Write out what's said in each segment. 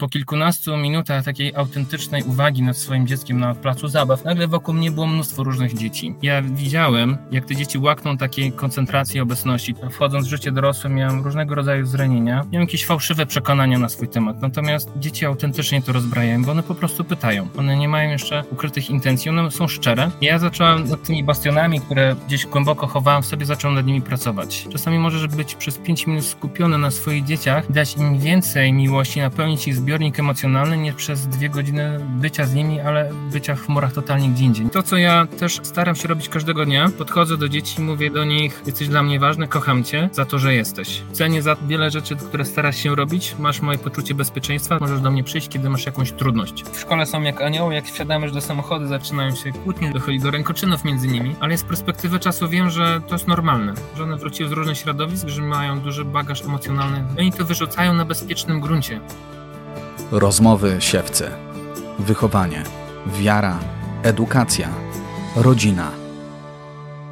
po kilkunastu minutach takiej autentycznej uwagi nad swoim dzieckiem na placu zabaw, nagle wokół mnie było mnóstwo różnych dzieci. Ja widziałem, jak te dzieci łakną takiej koncentracji obecności. Wchodząc w życie dorosłe miałem różnego rodzaju zranienia, miałem jakieś fałszywe przekonania na swój temat. Natomiast dzieci autentycznie to rozbrajają, bo one po prostu pytają. One nie mają jeszcze ukrytych intencji, one są szczere. Ja zacząłem nad tymi bastionami, które gdzieś głęboko chowałem w sobie, zacząłem nad nimi pracować. Czasami możesz być przez 5 minut skupiony na swoich dzieciach, dać im więcej miłości, napełnić ich zbiornik emocjonalny, nie przez dwie godziny bycia z nimi, ale bycia w chmurach totalnie gdzie indziej. To, co ja też staram się robić każdego dnia, podchodzę do dzieci i mówię do nich, jesteś dla mnie ważny, kocham cię za to, że jesteś. Cenię za wiele rzeczy, które starasz się robić, masz moje poczucie bezpieczeństwa, możesz do mnie przyjść, kiedy masz jakąś trudność. W szkole są jak anioły, jak wsiadamy do samochodu, zaczynają się kłótnie, dochodzi do rękoczynów między nimi, ale z perspektywy czasu wiem, że to jest normalne, że one wróciły z różnych środowisk, że mają duży bagaż emocjonalny. Oni to wyrzucają na bezpiecznym gruncie. Rozmowy siewcy. Wychowanie. Wiara. Edukacja. Rodzina.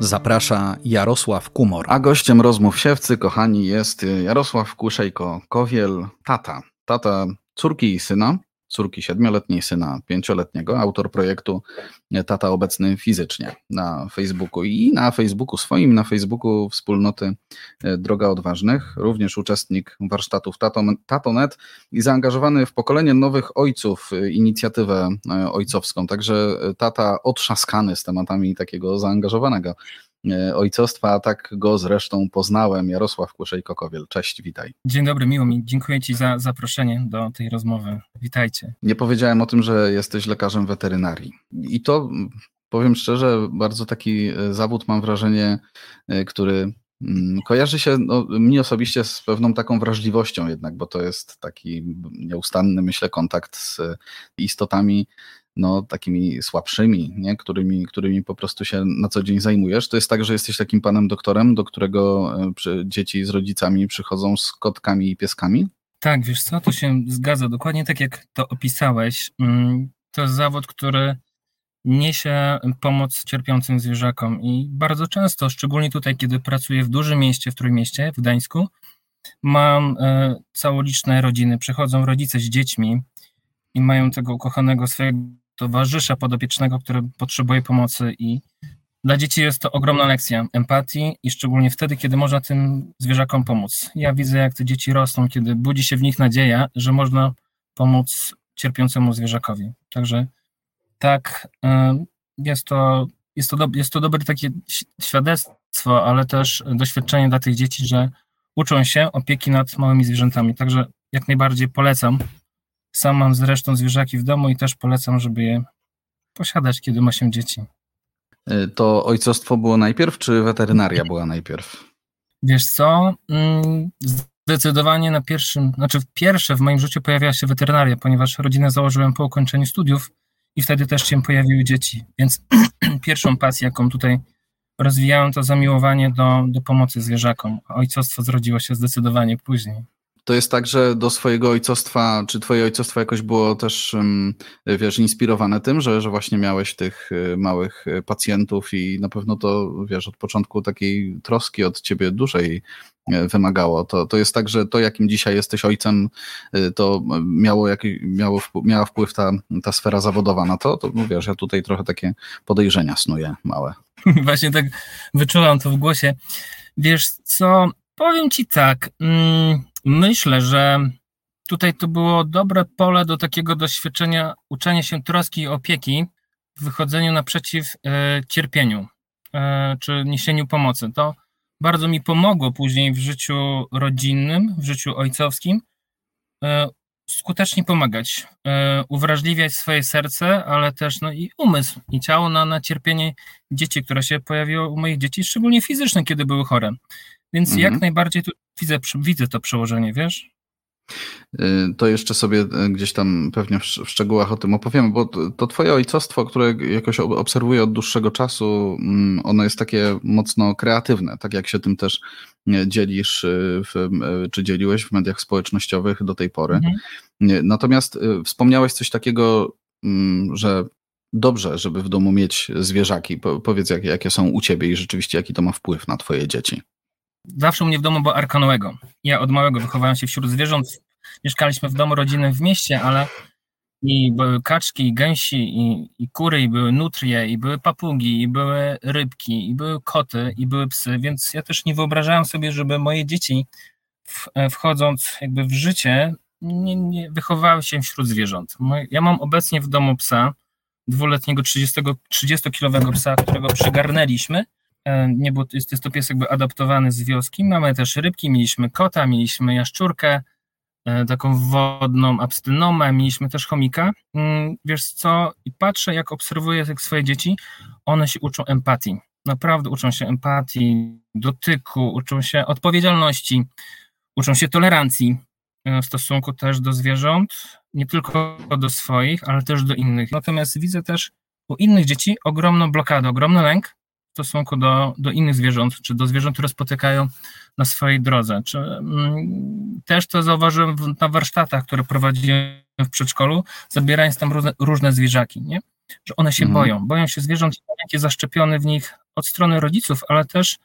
Zaprasza Jarosław Kumor. A gościem rozmów siewcy, kochani, jest Jarosław Kuszejko-Kowiel, tata. Tata córki i syna, córki siedmioletniej, syna pięcioletniego, autor projektu Tata Obecny Fizycznie na Facebooku i na Facebooku swoim, na Facebooku wspólnoty e, Droga Odważnych, również uczestnik warsztatów Tatonet i zaangażowany w pokolenie nowych ojców, e, inicjatywę e, ojcowską, także tata otrzaskany z tematami takiego zaangażowanego ojcostwa, a tak go zresztą poznałem. Jarosław Kuszej-Kokowiel. Cześć, witaj. Dzień dobry, miło mi. Dziękuję Ci za zaproszenie do tej rozmowy. Witajcie. Nie powiedziałem o tym, że jesteś lekarzem weterynarii. I to, powiem szczerze, bardzo taki e, zawód, mam wrażenie, e, który mm, Kojarzy się no, mi osobiście z pewną taką wrażliwością jednak, bo to jest taki nieustanny, myślę, kontakt z istotami no, takimi słabszymi, nie? Którymi, którymi po prostu się na co dzień zajmujesz. To jest tak, że jesteś takim panem doktorem, do którego e, dzieci z rodzicami przychodzą z kotkami i pieskami? Tak, wiesz co, to się zgadza. Dokładnie tak jak to opisałeś. Mm, to jest zawód, który niesie pomoc cierpiącym zwierzakom i bardzo często, szczególnie tutaj, kiedy pracuję w dużym mieście, w Trójmieście, w Gdańsku, mam e, całoliczne rodziny. Przychodzą rodzice z dziećmi i mają tego ukochanego swojego towarzysza podopiecznego, który potrzebuje pomocy i dla dzieci jest to ogromna lekcja empatii i szczególnie wtedy, kiedy można tym zwierzakom pomóc. Ja widzę, jak te dzieci rosną, kiedy budzi się w nich nadzieja, że można pomóc cierpiącemu zwierzakowi. Także tak, jest to, jest to, do, jest to dobre takie świadectwo, ale też doświadczenie dla tych dzieci, że uczą się opieki nad małymi zwierzętami. Także jak najbardziej polecam sam mam zresztą zwierzaki w domu i też polecam, żeby je posiadać, kiedy ma się dzieci. E, to ojcostwo było najpierw, czy weterynaria była najpierw? Wiesz co? Mm, zdecydowanie na pierwszym, znaczy pierwsze w moim życiu pojawiła się weterynaria, ponieważ rodzinę założyłem po ukończeniu studiów i wtedy też się pojawiły dzieci. Więc pierwszą pasję, jaką tutaj rozwijałem, to zamiłowanie do, do pomocy zwierzakom. Ojcostwo zrodziło się zdecydowanie później. To jest tak, że do swojego ojcostwa, czy twoje ojcostwo jakoś było też, wiesz, inspirowane tym, że, że właśnie miałeś tych y, małych y, pacjentów i na pewno to, wiesz, od początku takiej troski od ciebie dłużej y, wymagało. To, to jest tak, że to, jakim dzisiaj jesteś ojcem, to miało, jak, miało, miała wpływ ta, ta sfera zawodowa na to, to no wiesz, ja tutaj trochę takie podejrzenia snuję małe. Właśnie tak wyczułam to w głosie. Wiesz co, powiem ci tak, mm, Myślę, że tutaj to było dobre pole do takiego doświadczenia uczenia się troski i opieki w wychodzeniu naprzeciw e, cierpieniu e, czy niesieniu pomocy. To bardzo mi pomogło później w życiu rodzinnym, w życiu ojcowskim e, skutecznie pomagać, uwrażliwiać swoje serce, ale też no, i umysł, i ciało na, na cierpienie dzieci, które się pojawiło u moich dzieci, szczególnie fizyczne, kiedy były chore. Więc mhm. jak najbardziej tu widzę, widzę to przełożenie, wiesz? Y, to jeszcze sobie y, gdzieś tam pewnie w szczegółach o tym opowiemy, bo to twoje ojcostwo, które jakoś obserwuję od dłuższego czasu, mm, ono jest takie mocno kreatywne, tak jak się tym też dzielisz, y, w, czy dzieliłeś w mediach społecznościowych do tej pory. Mhm. Natomiast wspomniałeś coś takiego, mm, że dobrze, żeby w domu mieć zwierzaki. Powiedz, jakie są u ciebie i rzeczywiście jaki to ma wpływ na twoje dzieci zawsze u mnie w domu była arka Noego. Ja od małego wychowałem się wśród zwierząt, mieszkaliśmy w domu rodzinnym w mieście, ale i były kaczki, i gęsi, i, i kury, i były nutrie, i były papugi, i były rybki, i były koty, i były psy, więc ja też nie wyobrażałem sobie, żeby moje dzieci w, e, wchodząc jakby w życie nie, nie wychowały się wśród zwierząt. Ja mam obecnie w domu psa, dwuletniego 30-kilowego psa, którego przygarnęliśmy. E, nie było, jest, jest to pies jakby adaptowany z wioski. Mamy też rybki, mieliśmy kota, mieliśmy jaszczurkę, e, taką wodną abstynomę, mieliśmy też chomika. Mm, wiesz co, i patrzę, jak obserwuję jak swoje dzieci, one się uczą empatii. Naprawdę uczą się empatii, dotyku, uczą się odpowiedzialności, uczą się tolerancji e, w stosunku też do zwierząt, nie tylko do swoich, ale też do innych. Natomiast widzę też u innych dzieci ogromną blokadę, ogromny lęk stosunku do, do innych zwierząt, czy do zwierząt, które spotykają na swojej drodze. Czy, mm, też to zauważyłem w, na warsztatach, które prowadziłem w przedszkolu, zabierając tam różne, różne zwierzaki, nie? że one się mm. boją. Boją się zwierząt, jest zaszczepiony w nich od strony rodziców, ale też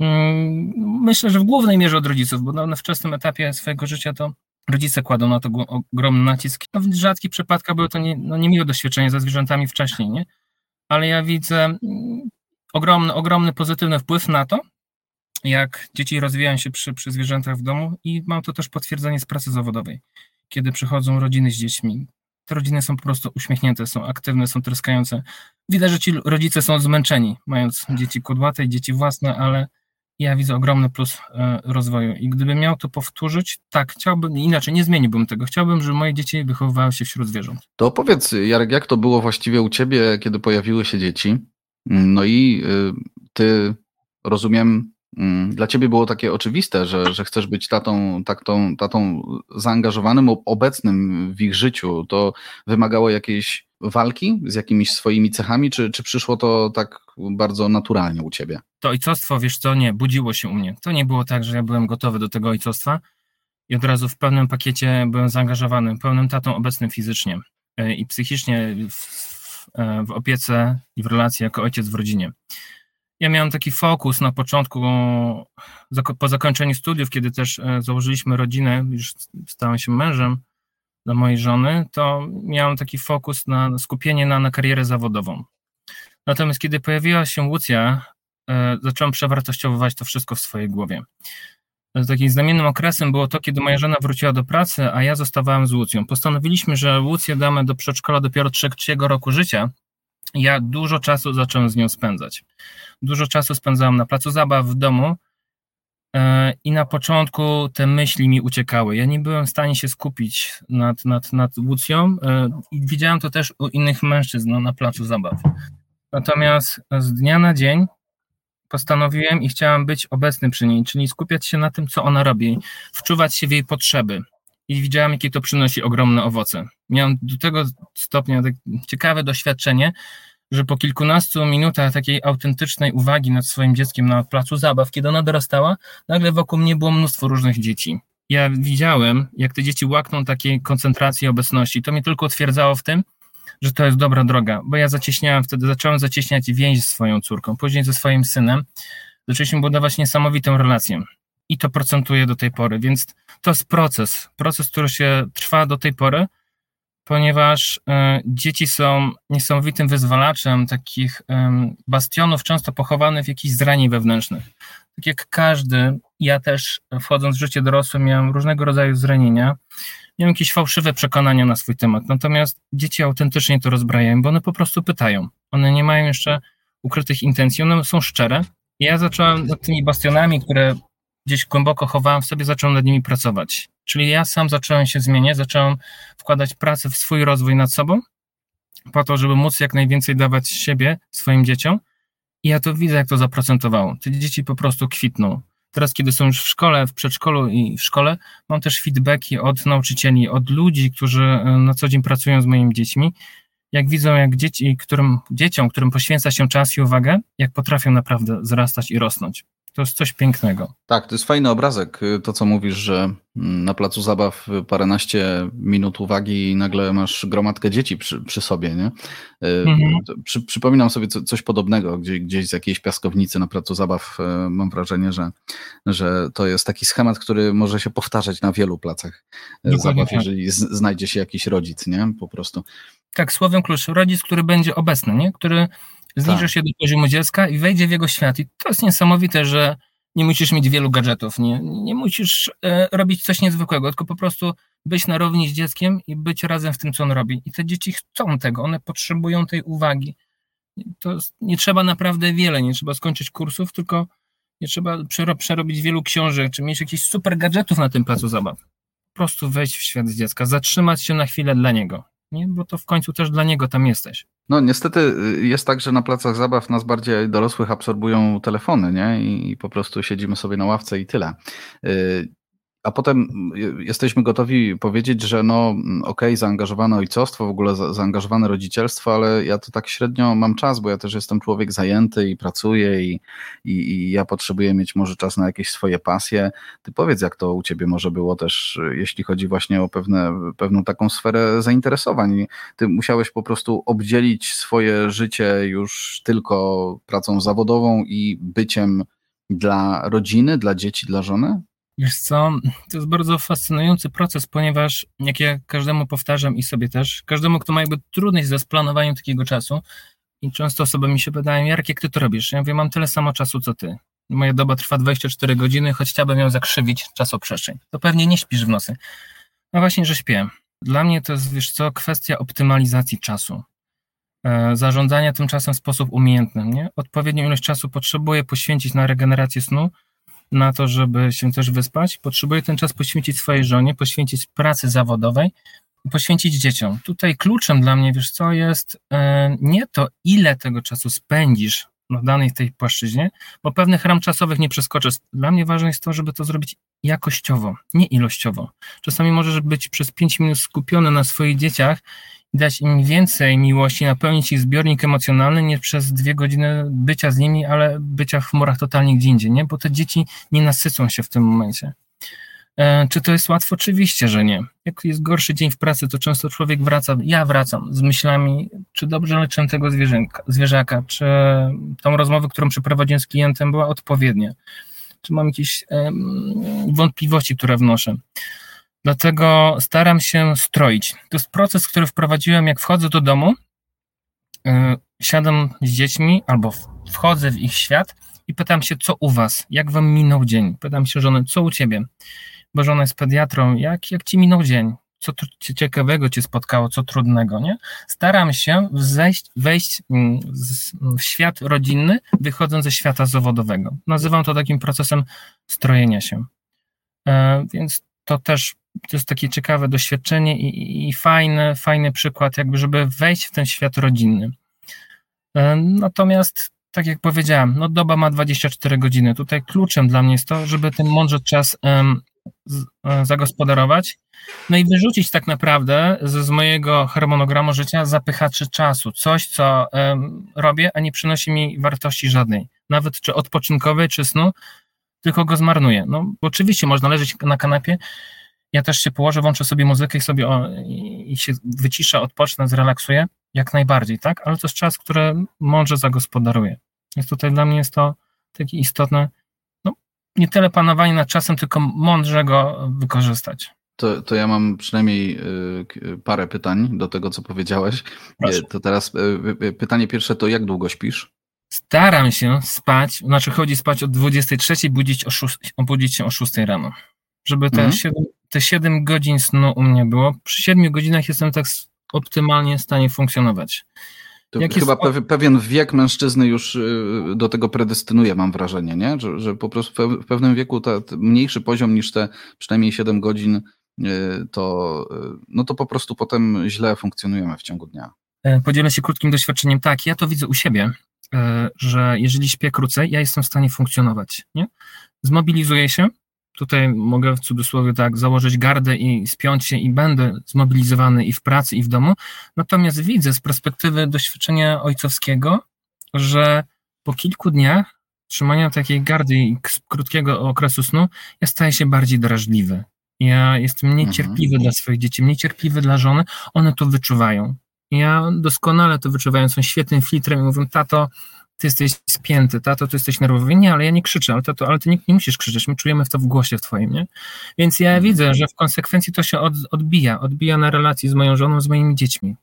mm, myślę, że w głównej mierze od rodziców, bo na, na wczesnym etapie swojego życia to rodzice kładą na to ogromny nacisk. No, w rzadkich przypadkach były to nie, no, niemiłe doświadczenie ze zwierzętami wcześniej, nie? Ale ja widzę mm, ogromny, ogromny pozytywny wpływ na to, jak dzieci rozwijają się przy, przy zwierzętach w domu i mam to też potwierdzenie z pracy zawodowej, kiedy przychodzą rodziny z dziećmi. Te rodziny są po prostu uśmiechnięte, są aktywne, są tryskające. Widać, że ci rodzice są zmęczeni, mając dzieci kudłate i dzieci własne, ale ja widzę ogromny plus e, rozwoju. I gdybym miał to powtórzyć, tak, chciałbym, inaczej nie zmieniłbym tego. Chciałbym, żeby moje dzieci wychowywały się wśród zwierząt. To powiedz, Jarek, jak to było właściwie u ciebie, kiedy pojawiły się dzieci? No i y, ty, rozumiem, mm, dla ciebie było takie oczywiste, że, że chcesz być tatą, tatą, tatą zaangażowanym, obecnym w ich życiu. To wymagało jakiejś walki z jakimiś swoimi cechami, czy, czy przyszło to tak bardzo naturalnie u ciebie? To ojcostwo, wiesz co, nie, budziło się u mnie. To nie było tak, że ja byłem gotowy do tego ojcostwa i od razu w pełnym pakiecie byłem zaangażowany, pełnym tatą obecnym fizycznie e, i psychicznie w, w, e, w opiece i w relacji jako ojciec w rodzinie. Ja miałem taki fokus na początku, po zakończeniu studiów, kiedy też e, założyliśmy rodzinę, już stałem się mężem, dla mojej żony, to miałem taki fokus na skupienie na, na karierę zawodową. Natomiast kiedy pojawiła się Łucja, e, zacząłem przewartościowywać to wszystko w swojej głowie. Takim znamiennym okresem było to, kiedy moja żona wróciła do pracy, a ja zostawałem z Łucją. Postanowiliśmy, że Łucję damy do przedszkola dopiero trzeciego roku życia. Ja dużo czasu zacząłem z nią spędzać. Dużo czasu spędzałem na placu zabaw w domu, E, I na początku te myśli mi uciekały. Ja nie byłem w stanie się skupić nad, nad, nad Łucją e, i widziałem to też u innych mężczyzn no, na placu zabaw. Natomiast z dnia na dzień postanowiłem i chciałem być obecny przy niej, czyli skupiać się na tym, co ona robi, wczuwać się w jej potrzeby. I widziałem, jakie to przynosi ogromne owoce. Miałem do tego stopnia tak ciekawe doświadczenie, że po kilkunastu minutach takiej autentycznej uwagi nad swoim dzieckiem na placu zabaw, kiedy ona dorastała, nagle wokół mnie było mnóstwo różnych dzieci. Ja widziałem, jak te dzieci łakną takiej koncentracji obecności. To mnie tylko utwierdzało w tym, że to jest dobra droga, bo ja zacieśniałem wtedy, zacząłem zacieśniać więź z swoją córką, później ze swoim synem. Zaczęliśmy budować niesamowitą relację i to procentuje do tej pory, więc to jest proces, proces, który się trwa do tej pory, ponieważ e, dzieci są niesamowitym wyzwalaczem takich bastionów, często pochowanych w jakichś zranień wewnętrznych. Tak jak każdy, ja też wchodząc w życie dorosłe miałem różnego rodzaju zranienia, miałem jakieś fałszywe przekonania na swój temat, natomiast dzieci autentycznie to rozbrajają, bo one po prostu pytają. One nie mają jeszcze ukrytych intencji, one są szczere. Ja zacząłem nad tymi bastionami, które gdzieś głęboko chowałem w sobie, zacząłem nad nimi pracować. Czyli ja sam zacząłem się zmieniać, zacząłem wkładać pracę w swój rozwój nad sobą, po to, żeby móc jak najwięcej dawać siebie swoim dzieciom. I ja to widzę, jak to zaprocentowało. Te dzieci po prostu kwitną. Teraz, kiedy są już w szkole, w przedszkolu i w szkole, mam też feedbacki od nauczycieli, od ludzi, którzy e, na co dzień pracują z moimi dziećmi. Jak widzą, jak dzieci, którym, dzieciom, którym poświęca się czas i uwagę, jak potrafią naprawdę wzrastać i rosnąć. To jest coś pięknego. Tak, to jest fajny obrazek, y, to co mówisz, że na placu zabaw paręnaście minut uwagi i nagle masz gromadkę dzieci przy, przy sobie, nie? Y, mhm. Przy, przypominam sobie co, coś podobnego, gdzieś, gdzieś z jakiejś piaskownicy na placu zabaw y, mam wrażenie, że, że to jest taki schemat, który może się powtarzać na wielu placach Dokładnie zabaw, tak. jeżeli z, znajdzie się jakiś rodzic, nie? Po prostu. Tak, słowem klucz, rodzic, który będzie obecny, nie? Który zniży tak. się do poziomu dziecka i wejdzie w jego świat. I to jest niesamowite, że nie musisz mieć wielu gadżetów, nie, nie musisz e, robić coś niezwykłego, tylko po prostu być na równi z dzieckiem i być razem w tym, co on robi. I te dzieci chcą tego, one potrzebują tej uwagi. To nie trzeba naprawdę wiele, nie trzeba skończyć kursów, tylko nie trzeba przerobić wielu książek, czy mieć jakichś super gadżetów na tym placu zabaw. Po prostu wejść w świat dziecka, zatrzymać się na chwilę dla niego nie? bo to w końcu też dla niego tam jesteś. No niestety y, jest tak, że na placach zabaw nas bardziej dorosłych absorbują telefony, nie? I po prostu siedzimy sobie na ławce i tyle. A potem jesteśmy gotowi powiedzieć, że no okej, okay, zaangażowane ojcostwo, w ogóle za, zaangażowane rodzicielstwo, ale ja to tak średnio mam czas, bo ja też jestem człowiek zajęty i pracuję i, i, i ja potrzebuję mieć może czas na jakieś swoje pasje. Ty powiedz, jak to u ciebie może było też, jeśli chodzi właśnie o pewne, pewną taką sferę zainteresowań. Ty musiałeś po prostu obdzielić swoje życie już tylko pracą zawodową i byciem dla rodziny, dla dzieci, dla żony? Wiesz co, to jest bardzo fascynujący proces, ponieważ, jak ja każdemu powtarzam i sobie też, każdemu, kto ma jakby trudność ze splanowaniem takiego czasu, i często osoby mi się pytają, Jarek, jak ty to robisz? Ja mówię, mam tyle samo czasu, co ty. Moja doba trwa 24 godziny, choć chciałbym ją zakrzywić czasoprzestrzeń. To pewnie nie śpisz w nocy. No właśnie, że śpię. Dla mnie to jest, wiesz co, kwestia optymalizacji czasu. E, zarządzania tym czasem w sposób umiejętny. Nie? Odpowiednią ilość czasu potrzebuję poświęcić na regenerację snu, na to, żeby się też wyspać, potrzebuje ten czas poświęcić swojej żonie, poświęcić pracy zawodowej, poświęcić dzieciom. Tutaj kluczem dla mnie, wiesz co, jest e, nie to, ile tego czasu spędzisz na danej tej płaszczyźnie, bo pewnych ram czasowych nie przeskoczysz. Dla mnie ważne jest to, żeby to zrobić jakościowo, nie ilościowo. Czasami możesz być przez 5 minut skupiony na swoich dzieciach dać im więcej miłości, napełnić ich zbiornik emocjonalny, nie przez dwie godziny bycia z nimi, ale bycia w chmurach totalnie gdzie indziej, nie? Bo te dzieci nie nasycą się w tym momencie. E, czy to jest łatwo? Oczywiście, że nie. Jak jest gorszy dzień w pracy, to często człowiek wraca, ja wracam z myślami, czy dobrze leczę tego zwierzęka, zwierzaka, czy tą rozmowę, którą przeprowadziłem z klientem, była odpowiednia, czy mam jakieś wątpliwości, które wnoszę. Dlatego staram się stroić. To jest proces, który wprowadziłem, jak wchodzę do domu, yy, siadam z dziećmi albo wchodzę w ich świat i pytam się, co u was, jak wam minął dzień. Pytam się żony, co u ciebie, bo żona jest pediatrą, jak, jak ci minął dzień, co ciekawego cię spotkało, co trudnego, nie? Staram się wejść mm, w świat rodzinny, wychodząc ze świata zawodowego. Nazywam to takim procesem strojenia się. E, więc to też to jest takie ciekawe doświadczenie i, i fajny, fajny przykład, jakby, żeby wejść w ten świat rodzinny. E, natomiast, tak jak powiedziałem, no doba ma 24 godziny. Tutaj kluczem dla mnie jest to, żeby ten mądrze czas um, z, um, zagospodarować, no i wyrzucić tak naprawdę z, z, mojego harmonogramu życia zapychaczy czasu. Coś, co um, robię, a nie przynosi mi wartości żadnej. Nawet czy odpoczynkowej, czy snu, tylko go zmarnuję. No, oczywiście można leżeć na kanapie ja też się położę, włączę sobie muzykę i sobie o, i, się wyciszę, odpocznę, zrelaksuję, jak najbardziej, tak? Ale to jest czas, który mądrze zagospodaruję. Więc tutaj dla mnie jest to takie istotne, no, nie tyle panowanie nad czasem, tylko mądrze go wykorzystać. To, to ja mam przynajmniej y, parę pytań do tego, co powiedziałeś. Proszę. To teraz y, pytanie pierwsze to jak długo śpisz? Staram się spać, znaczy chodzi spać od 23, budzić, o 6, obudzić się o 6 rano. Żeby te, mhm. 7, te 7 godzin snu u mnie było. Przy 7 godzinach jestem tak optymalnie w stanie funkcjonować. To chyba jest... pewien wiek mężczyzny już y, do tego predestynuje, mam wrażenie, nie? Że, że po prostu w pewnym wieku ta, mniejszy poziom niż te przynajmniej 7 godzin, y, to, y, no to po prostu potem źle funkcjonujemy w ciągu dnia. E, podzielę się krótkim doświadczeniem. Tak, ja to widzę u siebie, e, że jeżeli śpię krócej, ja jestem w stanie funkcjonować. Nie? Zmobilizuję się, tutaj mogę w cudzysłowie tak założyć gardę i spiąć się i będę zmobilizowany i w pracy, i w domu. Natomiast widzę z perspektywy doświadczenia ojcowskiego, że po kilku dniach trzymania takiej gardy i krótkiego okresu snu, ja staję się bardziej drażliwy. Ja jestem niecierpliwy mhm. dla swoich dzieci, niecierpliwy dla żony, one to wyczuwają. Ja doskonale to wyczuwają, są świetnym filtrem i mówią, tato, ty jesteś spięty, tato, ty jesteś nerwowy. Nie, ale ja nie krzyczę, ale, tato, ale ty nie, nie musisz krzyczeć, my czujemy to w głosie w twoim, nie? Więc ja mhm. widzę, że w konsekwencji to się od, odbija, odbija na relacji z moją żoną, z moimi dziećmi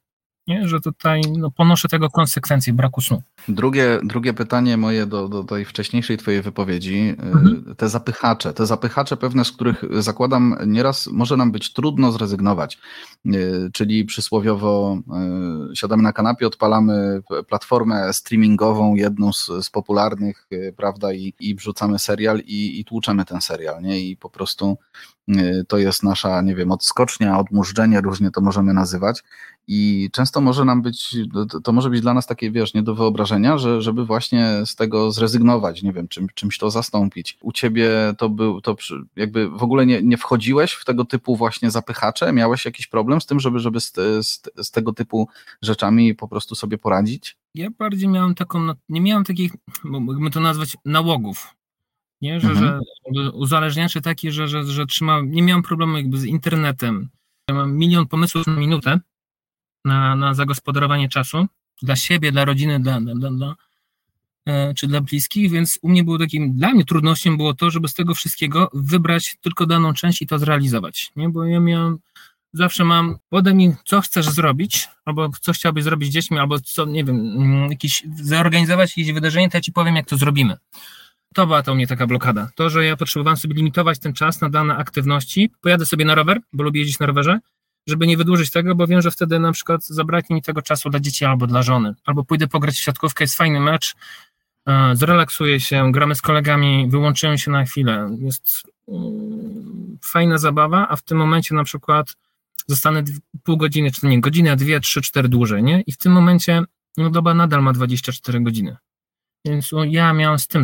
nie? że tutaj no, ponoszę tego konsekwencje braku snu. Drugie, drugie pytanie moje do, do tej wcześniejszej twojej wypowiedzi, y, mhm. te zapychacze, te zapychacze pewne, z których zakładam nieraz może nam być trudno zrezygnować, y, czyli przysłowiowo y, siadamy na kanapie, odpalamy platformę streamingową, jedną z, z popularnych, prawda, i, i wrzucamy serial i, i tłuczemy ten serial, nie, i po prostu to jest nasza, nie wiem, odskocznia, odmurzczenie, różnie to możemy nazywać i często może nam być, to może być dla nas takie, wiesz, nie do wyobrażenia, że, żeby właśnie z tego zrezygnować, nie wiem, czym, czymś to zastąpić. U ciebie to był, to jakby w ogóle nie, nie wchodziłeś w tego typu właśnie zapychacze? Miałeś jakiś problem z tym, żeby, żeby z, z, z tego typu rzeczami po prostu sobie poradzić? Ja bardziej miałem taką, nie miałem takich, mógłbym to nazwać, nałogów. Nie, że, mhm. że taki, że, że, że trzymałem, nie miałem problemu jakby z internetem. Ja mam milion pomysłów na minutę, na, na zagospodarowanie czasu dla siebie, dla rodziny, dla, dla, dla, e, czy dla bliskich, więc u mnie było takim, dla mnie trudnością było to, żeby z tego wszystkiego wybrać tylko daną część i to zrealizować, nie? bo ja miałem, zawsze mam, podaj mi, co chcesz zrobić, albo co chciałbyś zrobić z dziećmi, albo co, nie wiem, mm, jakiś, zorganizować jakieś wydarzenie, to ja ci powiem, jak to zrobimy. To była to u mnie taka blokada. To, że ja potrzebowałem sobie limitować ten czas na dane aktywności. Pojadę sobie na rower, bo lubię jeździć na rowerze, żeby nie wydłużyć tego, bo wiem, że wtedy na przykład zabraknie mi tego czasu dla dzieci albo dla żony. Albo pójdę pograć w siatkówkę, jest fajny mecz, e, zrelaksuję się, gramy z kolegami, wyłączyłem się na chwilę. Jest mm, fajna zabawa, a w tym momencie na przykład zostanę pół godziny, czy nie, godzinę, dwie, trzy, cztery dłużej, nie? I w tym momencie no doba nadal ma 24 godziny. Więc ja miałem z tym,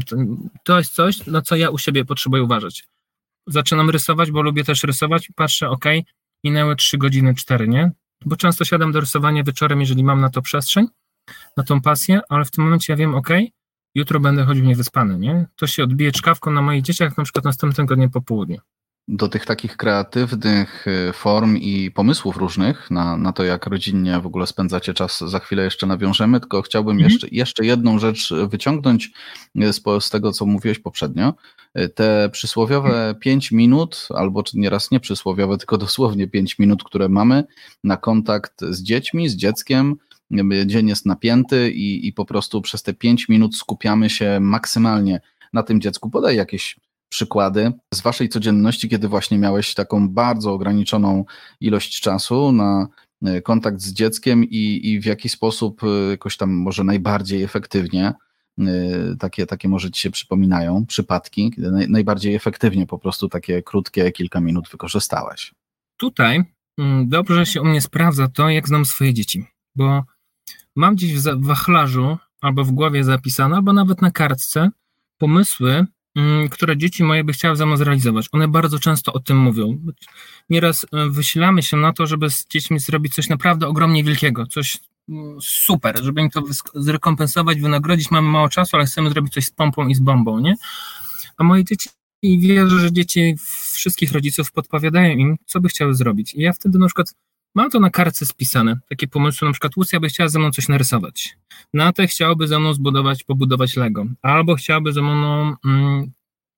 to jest coś, na co ja u siebie potrzebuję uważać. Zaczynam rysować, bo lubię też rysować patrzę, ok, minęły 3 godziny 4, nie? Bo często siadam do rysowania wieczorem, jeżeli mam na to przestrzeń, na tą pasję, ale w tym momencie ja wiem, ok, jutro będę chodził niewyspany, nie? To się odbije czkawką na moich dzieciach, na przykład następnego dnia po południu. Do tych takich kreatywnych y, form i pomysłów różnych na, na to, jak rodzinnie w ogóle spędzacie czas, za chwilę jeszcze nawiążemy, tylko chciałbym mhm. jeszcze, jeszcze jedną rzecz wyciągnąć y, z, z tego, co mówiłeś poprzednio. Te przysłowiowe 5 minut, albo nieraz nie przysłowiowe, tylko dosłownie 5 minut, które mamy na kontakt z dziećmi, z dzieckiem, dzień jest napięty i, i po prostu przez te 5 minut skupiamy się maksymalnie na tym dziecku. Podaj jakieś przykłady z waszej codzienności, kiedy właśnie miałeś taką bardzo ograniczoną ilość czasu na e, kontakt z dzieckiem i, i w jaki sposób e, jakoś tam może najbardziej efektywnie Y, takie, takie może ci się przypominają, przypadki, kiedy najbardziej efektywnie po prostu takie krótkie kilka minut wykorzystałeś? Tutaj mm, dobrze się u mnie sprawdza to, jak znam swoje dzieci, bo mam gdzieś w wachlarzu albo w głowie zapisane, albo nawet na kartce pomysły, które dzieci moje by chciały ze mną zrealizować. One bardzo często o tym mówią. Nieraz y, wysilamy się na to, żeby z dziećmi zrobić coś naprawdę ogromnie wielkiego, coś super, żeby im to zrekompensować, wynagrodzić. Mamy mało czasu, ale chcemy zrobić coś z pompą i z bombą, nie? A moje dzieci i wierzę, że dzieci wszystkich rodziców podpowiadają im, co by chciały zrobić. I ja wtedy na przykład mam to na kartce spisane, takie pomysły, na przykład Lucja by chciała ze mną coś narysować. Na te chciałaby ze mną zbudować, pobudować Lego. Albo chciałaby ze mną mm,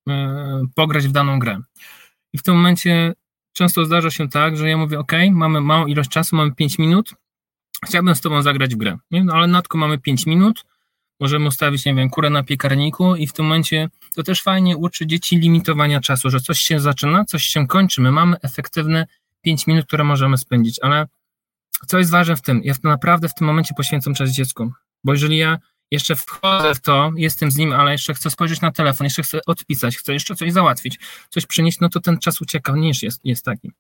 e, pograć w daną grę. I w tym momencie często zdarza się tak, że ja mówię, ok, mamy małą ilość czasu, mamy 5 minut, chciałbym z tobą zagrać w grę, nie? No, ale natko mamy 5 minut, możemy ustawić, nie wiem, kurę na piekarniku i w tym momencie to też fajnie uczy dzieci limitowania czasu, że coś się zaczyna, coś się kończy, my mamy efektywne 5 minut, które możemy spędzić, ale co jest ważne w tym, ja naprawdę w tym momencie poświęcam czas dziecku, bo jeżeli ja jeszcze wchodzę w to, jestem z nim, ale jeszcze chcę spojrzeć na telefon, jeszcze chcę odpisać, chcę jeszcze coś załatwić, coś przynieść, no to ten czas ucieka, nie jest, jest taki.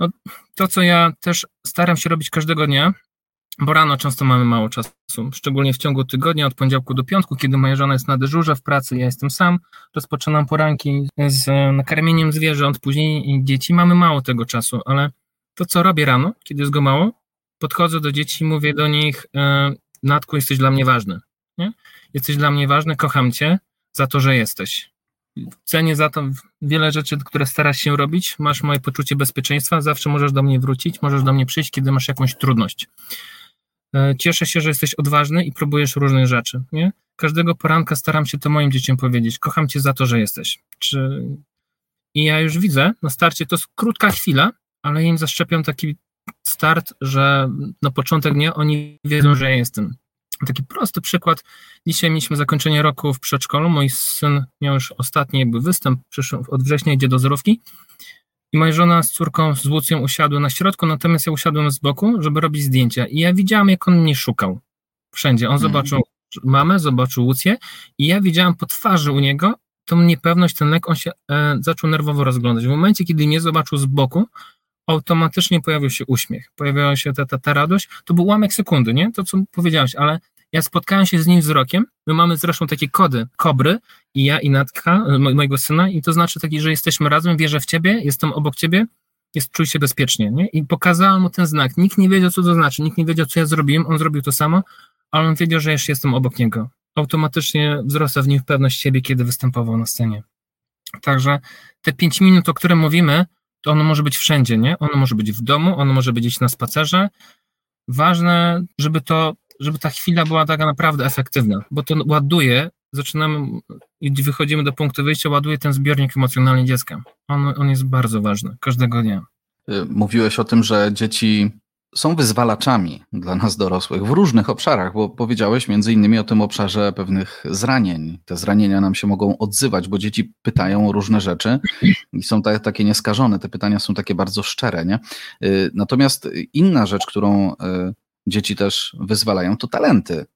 No, to, co ja też staram się robić każdego dnia, bo rano często mamy mało czasu, szczególnie w ciągu tygodnia, od poniedziałku do piątku, kiedy moja żona jest na dyżurze w pracy, ja jestem sam, rozpoczynam poranki z nakarmieniem zwierząt, później dzieci, mamy mało tego czasu, ale to, co robię rano, kiedy jest go mało, podchodzę do dzieci i mówię do nich, e, Natku, jesteś dla mnie ważny, nie? jesteś dla mnie ważny, kocham cię, za to, że jesteś. Cenię za to wiele rzeczy, które starasz się robić. Masz moje poczucie bezpieczeństwa, zawsze możesz do mnie wrócić, możesz do mnie przyjść, kiedy masz jakąś trudność. E, cieszę się, że jesteś odważny i próbujesz różnych rzeczy. Nie? Każdego poranka staram się to moim dzieciom powiedzieć. Kocham cię za to, że jesteś. Czy... I ja już widzę, na starcie to jest krótka chwila, ale im zaszczepiam taki start, że na początek dnia oni wiedzą, że ja jestem. Taki prosty przykład. Dzisiaj mieliśmy zakończenie roku w przedszkolu. Mój syn miał już ostatni jakby występ, przyszły, od września idzie do zerówki. I moja żona z córką, z Łucją usiadły na środku, natomiast ja usiadłem z boku, żeby robić zdjęcia. I ja widziałam, jak on mnie szukał. Wszędzie. On mhm. zobaczył mamę, zobaczył Łucję i ja widziałam po twarzy u niego tą niepewność, ten lek, on się e, zaczął nerwowo rozglądać. W momencie, kiedy mnie zobaczył z boku, automatycznie pojawił się uśmiech, pojawiła się ta, ta, ta radość. To był ułamek sekundy, nie? To, co powiedziałeś, ale ja spotkałem się z nim wzrokiem. My mamy zresztą takie kody kobry, i ja, i Natka, mojego syna, i to znaczy taki, że jesteśmy razem, wierzę w ciebie, jestem obok ciebie, jest, czuj się bezpiecznie. Nie? I pokazałem mu ten znak. Nikt nie wiedział, co to znaczy, nikt nie wiedział, co ja zrobiłem, on zrobił to samo, ale on wiedział, że jeszcze jestem obok niego. Automatycznie wzrosła w nim pewność siebie, kiedy występował na scenie. Także te pięć minut, o których mówimy, to ono może być wszędzie, nie? Ono może być w domu, ono może być na spacerze. Ważne, żeby to żeby ta chwila była taka naprawdę efektywna, bo to ładuje, zaczynamy i wychodzimy do punktu wyjścia, ładuje ten zbiornik emocjonalny dziecka. On, on jest bardzo ważny, każdego dnia. Y, mówiłeś o tym, że dzieci są wyzwalaczami dla nas dorosłych w różnych obszarach, bo powiedziałeś między innymi o tym obszarze pewnych zranień. Te zranienia nam się mogą odzywać, bo dzieci pytają o różne rzeczy i są tak, takie nieskażone. Te pytania są takie bardzo szczere. Nie? Y, natomiast inna rzecz, którą y, dzieci też wyzwalają, to talenty.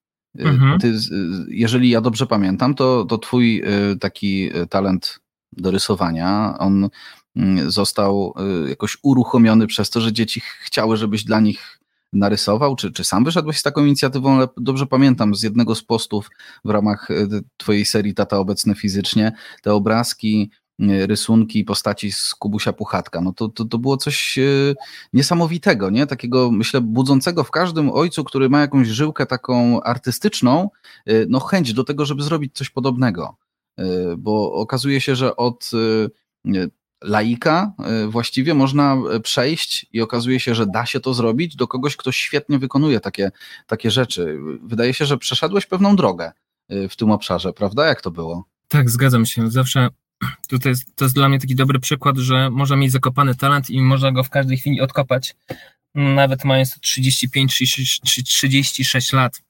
Y, mhm. Ty, y, jeżeli ja dobrze pamiętam, to, to twój y, taki talent do rysowania, on mm, został jakoś uruchomiony przez to, że dzieci chciały, żebyś dla nich narysował, czy, czy sam wyszedłeś z taką inicjatywą, ale dobrze pamiętam z jednego z postów w ramach twojej serii Tata Obecny Fizycznie, te obrazki rysunki postaci z Kubusia Puchatka. No to, to, to było coś e, niesamowitego, nie? Takiego, myślę, budzącego w każdym ojcu, który ma jakąś żyłkę taką artystyczną, e, no chęć do tego, żeby zrobić coś podobnego. Bo okazuje się, że od laika właściwie można przejść i okazuje się, że da się to zrobić do kogoś, kto świetnie wykonuje takie, takie rzeczy. Wydaje się, że przeszedłeś pewną drogę w tym obszarze, prawda? Jak to było? Tak, zgadzam się. Zawsze to jest, to jest dla mnie taki dobry przykład, że można mieć zakopany talent i można go w każdej chwili odkopać, nawet mając 35 36 lat.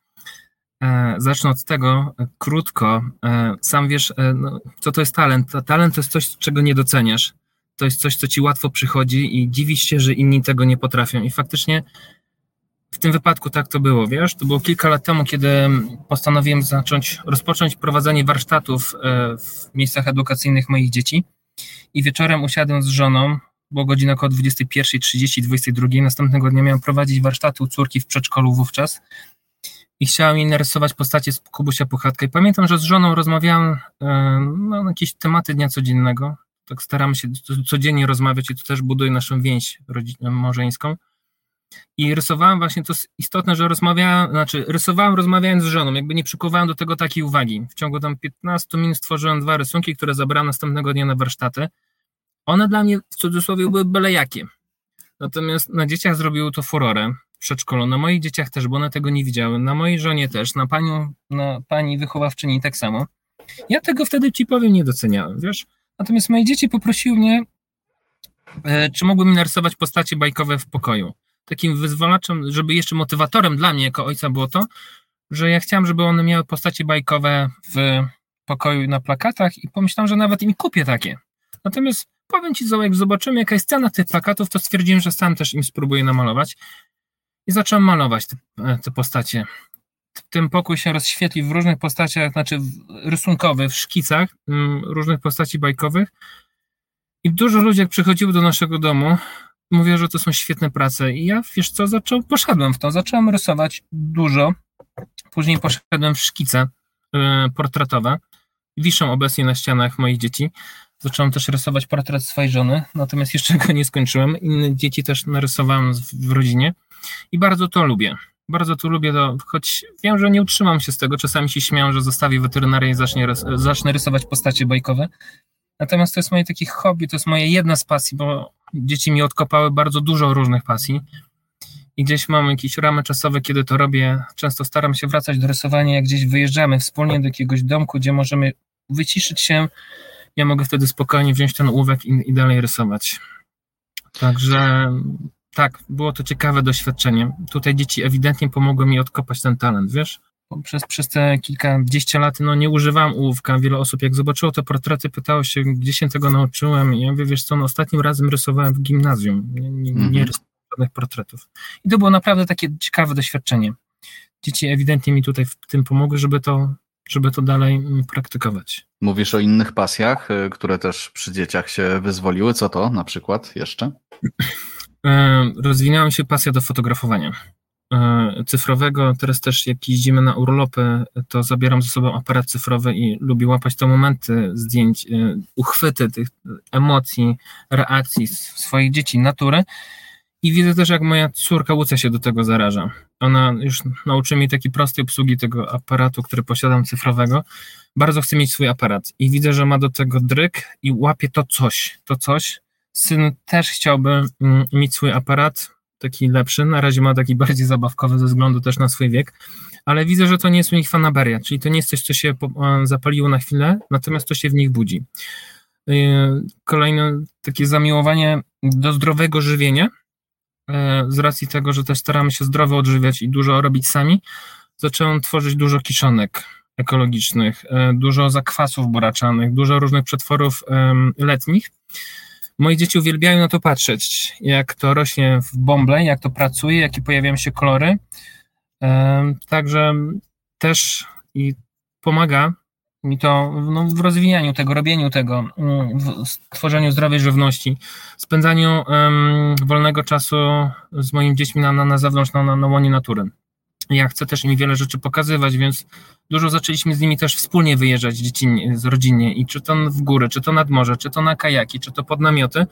E, zacznę od tego e, krótko. E, sam wiesz, no, co to jest talent. Talent to jest coś, czego nie doceniasz. To jest coś, co ci łatwo przychodzi i dziwisz się, że inni tego nie potrafią. I faktycznie w tym wypadku tak to było, wiesz? To było kilka lat temu, kiedy postanowiłem zacząć, rozpocząć prowadzenie warsztatów e, w miejscach edukacyjnych moich dzieci. I wieczorem usiadłem z żoną, było godzina około 21.30, 22. Następnego dnia miałem prowadzić warsztaty u córki w przedszkolu wówczas. I chciałem jej narysować postacie z Kubusia Puchatka. I pamiętam, że z żoną rozmawiałem e, no, na jakieś tematy dnia codziennego. Tak staramy się codziennie rozmawiać i to też buduje naszą więź małżeńską. I rysowałem właśnie, to istotne, że rozmawiałem, znaczy rysowałem rozmawiając z żoną, jakby nie przykuwałem do tego takiej uwagi. W ciągu tam 15 minut stworzyłem dwa rysunki, które zabrałem następnego dnia na warsztaty. One dla mnie w cudzysłowie były byle jakie. Natomiast na dzieciach zrobiło to furorę przedszkolu, na moich dzieciach też, bo one tego nie widziały, na mojej żonie też, na panią, na pani wychowawczyni tak samo. Ja tego wtedy ci powiem nie doceniałem, wiesz? Natomiast moje dzieci poprosiły mnie, e, czy mogły mi narysować postacie bajkowe w pokoju takim wyzwalaczem, żeby jeszcze motywatorem dla mnie jako ojca było to, że ja chciałem, żeby one miały postacie bajkowe w pokoju na plakatach i pomyślałem, że nawet im kupię takie. Natomiast powiem Ci, jak zobaczymy jaka jest cena tych plakatów, to stwierdziłem, że sam też im spróbuję namalować i zacząłem malować te, te postacie. Ten pokój się rozświetli w różnych postaciach, znaczy rysunkowych, w szkicach mm, różnych postaci bajkowych i dużo ludzi jak przychodziło do naszego domu, mówię, że to są świetne prace. I ja, wiesz co, zaczął, poszedłem w to, zacząłem rysować dużo, później poszedłem w szkice y, portretowe, wiszą obecnie na ścianach moich dzieci, zacząłem też rysować portret swojej żony, natomiast jeszcze go nie skończyłem, inne dzieci też narysowałem w rodzinie. I bardzo to lubię. Bardzo tu lubię to, choć wiem, że nie utrzymam się z tego. Czasami się śmiałem, że zostawię weterynarię i zacznę, zacznę rysować postacie bajkowe. Natomiast to jest moje takie hobby, to jest moja jedna z pasji, bo dzieci mi odkopały bardzo dużo różnych pasji. I gdzieś mam jakieś ramy czasowe, kiedy to robię. Często staram się wracać do rysowania, jak gdzieś wyjeżdżamy wspólnie do jakiegoś domku, gdzie możemy wyciszyć się. Ja mogę wtedy spokojnie wziąć ten ołówek i, i dalej rysować. Także tak, było to ciekawe doświadczenie. Tutaj dzieci ewidentnie pomogły mi odkopać ten talent, wiesz? Przez, przez te kilkadziesiąt lat no, nie używałem ołówka. Wiele osób, jak zobaczyło te portrety, pytało się, gdzie się tego nauczyłem. I ja mówię, wiesz co, no, ostatnim razem rysowałem w gimnazjum. Nie, nie, nie mhm. rysowałem żadnych portretów. I to było naprawdę takie ciekawe doświadczenie. Dzieci ewidentnie mi tutaj w tym pomogły, żeby to, żeby to dalej mm, praktykować. Mówisz o innych pasjach, y, które też przy dzieciach się wyzwoliły. Co to na przykład jeszcze? Rozwinęła się pasja do fotografowania cyfrowego. Teraz też jak jeździmy na urlopy, to zabieram ze sobą aparat cyfrowy i lubię łapać te momenty zdjęć, e, uchwyty tych emocji, reakcji swoich dzieci, natury. I widzę też, jak moja córka Łucja się do tego zaraża. Ona już nauczy mnie takiej prostej obsługi tego aparatu, który posiadam cyfrowego. Bardzo chce mieć swój aparat i widzę, że ma do tego dryk i łapie to coś, to coś, Syn też chciałby mm, mieć swój aparat, taki lepszy. Na razie ma taki bardziej zabawkowy ze względu też na swój wiek, ale widzę, że to nie jest u nich fanaberia, czyli to nie jest coś, co się zapaliło na chwilę, natomiast to się w nich budzi. Y, kolejne takie zamiłowanie do zdrowego żywienia, y, z racji tego, że też staramy się zdrowo odżywiać i dużo robić sami, zacząłem tworzyć dużo kiszonek ekologicznych, dużo zakwasów boraczanych, dużo różnych przetworów letnich, Moje dzieci uwielbiają na to patrzeć, jak to rośnie w bąble, jak to pracuje, jakie pojawiają się kolory. Także też i pomaga mi to no, w rozwijaniu tego, robieniu tego, mm, w stworzeniu zdrowej żywności, spędzaniu um, wolnego czasu z moimi dziećmi na, na, na zewnątrz, na, na łonie natury. Ja chcę też im wiele rzeczy pokazywać, więc dużo zaczęliśmy z nimi też wspólnie wyjeżdżać dziecinnie, z rodzinnie i czy to w górę, czy to nad morze, czy to na kajaki, czy to pod namioty.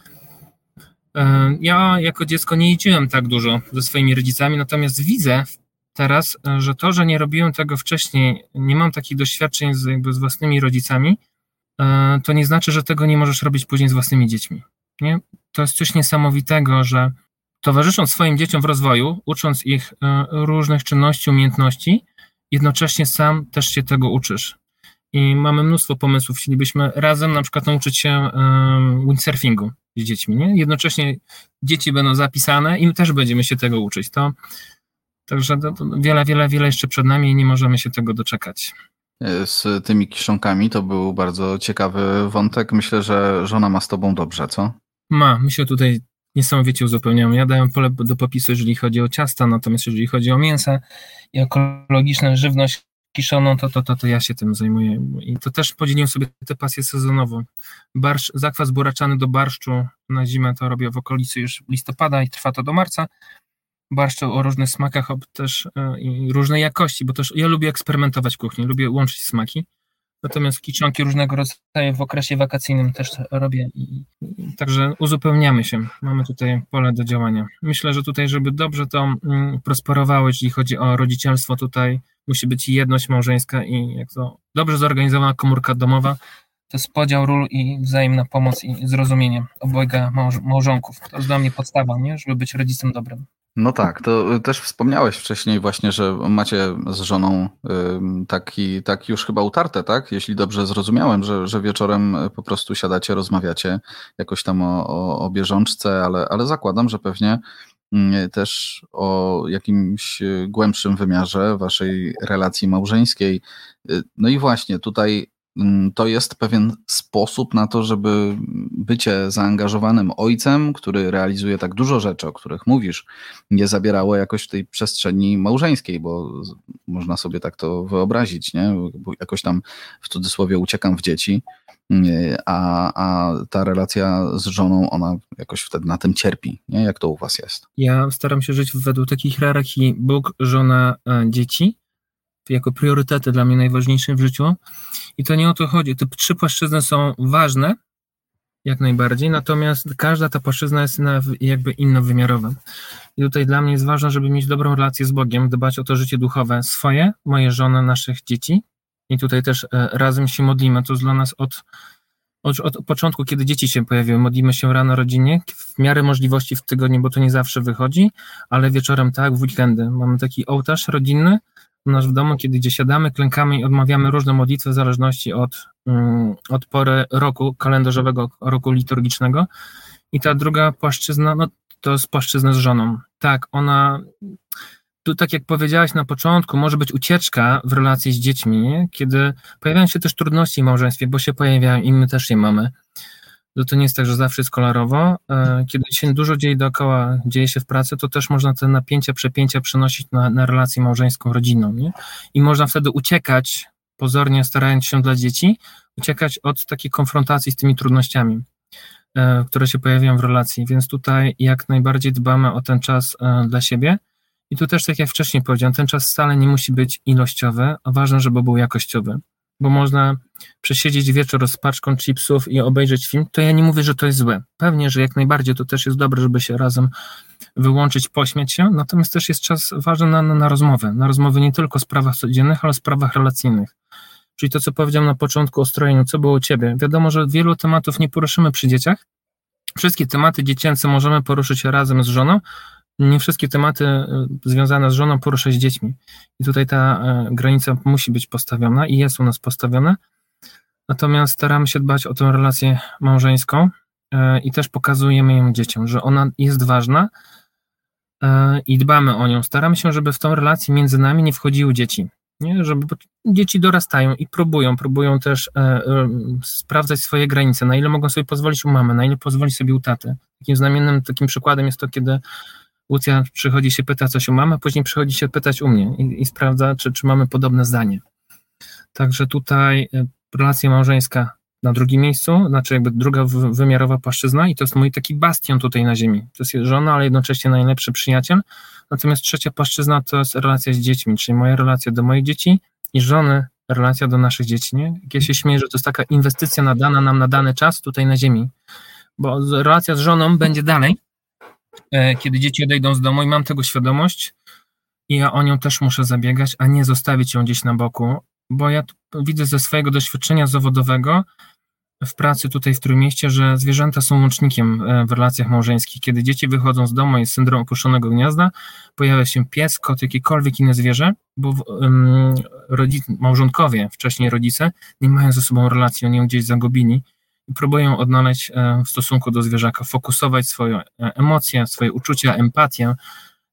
E, ja jako dziecko nie jeździłem tak dużo ze swoimi rodzicami, natomiast widzę teraz, że to, że nie robiłem tego wcześniej, nie mam takich doświadczeń z, jakby z własnymi rodzicami, e, to nie znaczy, że tego nie możesz robić później z własnymi dziećmi. Nie? To jest coś niesamowitego, że towarzysząc swoim dzieciom w rozwoju, ucząc ich e, różnych czynności, umiejętności, jednocześnie sam też się tego uczysz. I mamy mnóstwo pomysłów. Chcielibyśmy razem na przykład nauczyć się windsurfingu z dziećmi. Nie? Jednocześnie dzieci będą zapisane i my też będziemy się tego uczyć. To, także to, to wiele, wiele, wiele jeszcze przed nami i nie możemy się tego doczekać. E, z tymi kiszonkami to był bardzo ciekawy wątek. Myślę, że żona ma z tobą dobrze, co? Ma. My się tutaj niesamowicie uzupełniamy. Ja daję pole do popisu, jeżeli chodzi o ciasta, natomiast jeżeli chodzi o mięsa i ekologiczną żywność kiszoną, to, to, to, to ja się tym zajmuję. I to też podzieliłem sobie tę pasję sezonową. Barsz, zakwas buraczany do barszczu na zimę to robię w okolicy już listopada i trwa to do marca. Barszczu o różnych smakach też e, i różnej jakości, bo też ja lubię eksperymentować w kuchni, lubię łączyć smaki. Natomiast kiczonki różnego rodzaju w okresie wakacyjnym też robię. I, także uzupełniamy się. Mamy tutaj pole do działania. Myślę, że tutaj, żeby dobrze to mm, prosperowało, jeśli chodzi o rodzicielstwo, tutaj musi być jedność małżeńska i jak to dobrze zorganizowana komórka domowa, to jest podział ról i wzajemna pomoc i zrozumienie obojga małż małżonków. To jest dla mnie podstawa, nie? żeby być rodzicem dobrym. No tak, to też wspomniałeś wcześniej właśnie, że macie z żoną taki, tak już chyba utarte, tak? Jeśli dobrze zrozumiałem, że, że wieczorem po prostu siadacie, rozmawiacie jakoś tam o, o, o bieżączce, ale, ale zakładam, że pewnie mm, też o jakimś głębszym wymiarze waszej relacji małżeńskiej. Y, no i właśnie tutaj to jest pewien sposób na to, żeby bycie zaangażowanym ojcem, który realizuje tak dużo rzeczy, o których mówisz, nie zabierało jakoś tej przestrzeni małżeńskiej, bo można sobie tak to wyobrazić, nie? Bo jakoś tam w cudzysłowie uciekam w dzieci, a, a ta relacja z żoną, ona jakoś wtedy na tym cierpi, nie? Jak to u was jest? Ja staram się żyć według takich hierarchii Bóg, żona, e, dzieci, jako priorytety dla mnie najważniejsze w życiu. I to nie o to chodzi. Te trzy płaszczyzny są ważne, Jak najbardziej, natomiast każda ta płaszczyzna jest jakby innowymiarowa. I tutaj dla mnie jest ważne, żeby mieć dobrą relację z Bogiem, dbać o to życie duchowe swoje, moje żony, naszych dzieci. I tutaj też e, razem się modlimy. To jest dla nas od, od, od początku, kiedy dzieci się pojawiły. Modlimy się rano rodzinnie, w miarę możliwości w tygodniu, bo to nie zawsze wychodzi, ale wieczorem tak, w weekendy. Mamy taki ołtarz rodzinny, u nas w domu, kiedy gdzie siadamy, klękamy i odmawiamy różne modlitwy w zależności od, um, od pory roku kalendarzowego, roku liturgicznego. I ta druga płaszczyzna, no to jest płaszczyzna z żoną. Tak, ona, tu tak jak powiedziałaś na początku, może być ucieczka w relacji z dziećmi, kiedy pojawiają się też trudności w małżeństwie, bo się pojawiają i my też je mamy to, to nie jest tak, że zawsze jest kolorowo. E, kiedy się dużo dzieje dookoła, dzieje się w pracy, to też można te napięcia, przepięcia przenosić na, na relację małżeńską, rodzinną. Nie? I można wtedy uciekać, pozornie starając się dla dzieci, uciekać od takiej konfrontacji z tymi trudnościami, e, które się pojawiają w relacji. Więc tutaj jak najbardziej dbamy o ten czas e, dla siebie. I tu też, tak jak wcześniej powiedziałem, ten czas wcale nie musi być ilościowy, a ważne, żeby był jakościowy bo można przesiedzieć wieczór z paczką chipsów i obejrzeć film, to ja nie mówię, że to jest złe. Pewnie, że jak najbardziej to też jest dobre, żeby się razem wyłączyć, pośmiać się, natomiast też jest czas ważny na, na, na rozmowę. Na rozmowy nie tylko o sprawach codziennych, ale o sprawach relacyjnych. Czyli to, co powiedziałem na początku o strojeniu, co było u Ciebie. Wiadomo, że wielu tematów nie poruszymy przy dzieciach. Wszystkie tematy dziecięce możemy poruszyć razem z żoną, nie wszystkie tematy e, związane z żoną poruszę z dziećmi. I tutaj ta e, granica musi być postawiona i jest u nas postawiona. Natomiast staramy się dbać o tę relację małżeńską e, i też pokazujemy ją dzieciom, że ona jest ważna i dbamy o nią. Staramy się, żeby w tą relację między nami nie wchodziły dzieci. Nie? Żeby, dzieci dorastają i próbują, próbują też sprawdzać swoje granice, na ile mogą sobie pozwolić u mamy, na ile pozwolić sobie u taty. Takim znamiennym takim przykładem jest to, kiedy Łucja przychodzi się pyta coś u mamy, później przychodzi się pytać u mnie i, i sprawdza, czy, czy mamy podobne zdanie. Także tutaj e, relacja małżeńska na drugim miejscu, znaczy jakby druga wymiarowa płaszczyzna i to jest mój taki bastion tutaj na ziemi. To jest żona, ale jednocześnie najlepszy przyjaciel. Natomiast trzecia płaszczyzna to jest relacja z dziećmi, czyli moja relacja do moich dzieci i żony, relacja do naszych dzieci. Nie? Ja się śmieję, że to jest taka inwestycja nadana nam na dany czas tutaj na ziemi, bo relacja z żoną będzie dalej, kiedy dzieci odejdą z domu i mam tego świadomość i ja o nią też muszę zabiegać, a nie zostawić ją gdzieś na boku, bo ja widzę ze swojego doświadczenia zawodowego w pracy tutaj w Trójmieście, że zwierzęta są łącznikiem e, w relacjach małżeńskich. Kiedy dzieci wychodzą z domu i jest syndrom opuszczonego gniazda, pojawia się pies, kot, jakiekolwiek inne zwierzę, bo um, rodzic, małżonkowie, wcześniej rodzice, nie mają ze sobą relacji, oni ją gdzieś zagubili i próbują odnaleźć e, w stosunku do zwierzaka, fokusować swoje emocje, swoje uczucia, empatię,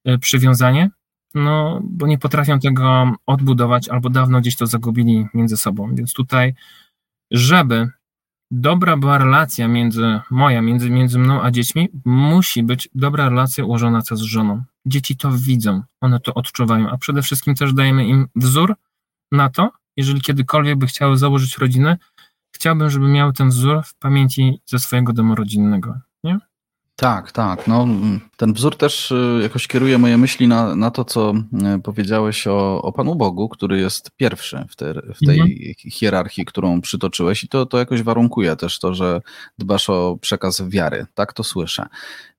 e, przywiązanie, no bo nie potrafią tego odbudować albo dawno gdzieś to zagubili między sobą. Więc tutaj, żeby dobra była relacja między moja, między, między mną a dziećmi, musi być dobra relacja ułożona z żoną. Dzieci to widzą, one to odczuwają, a przede wszystkim też dajemy im wzór na to, jeżeli kiedykolwiek by chciały założyć rodzinę, chciałbym, żeby miał ten wzór w pamięci ze swojego domu rodzinnego, nie? Tak, tak. No, ten wzór też y, jakoś kieruje moje myśli na, na to, co y, powiedziałeś o, o Panu Bogu, który jest pierwszy w, te, w tej mhm. hierarchii, którą przytoczyłeś, i to, to jakoś warunkuje też to, że dbasz o przekaz wiary. Tak to słyszę.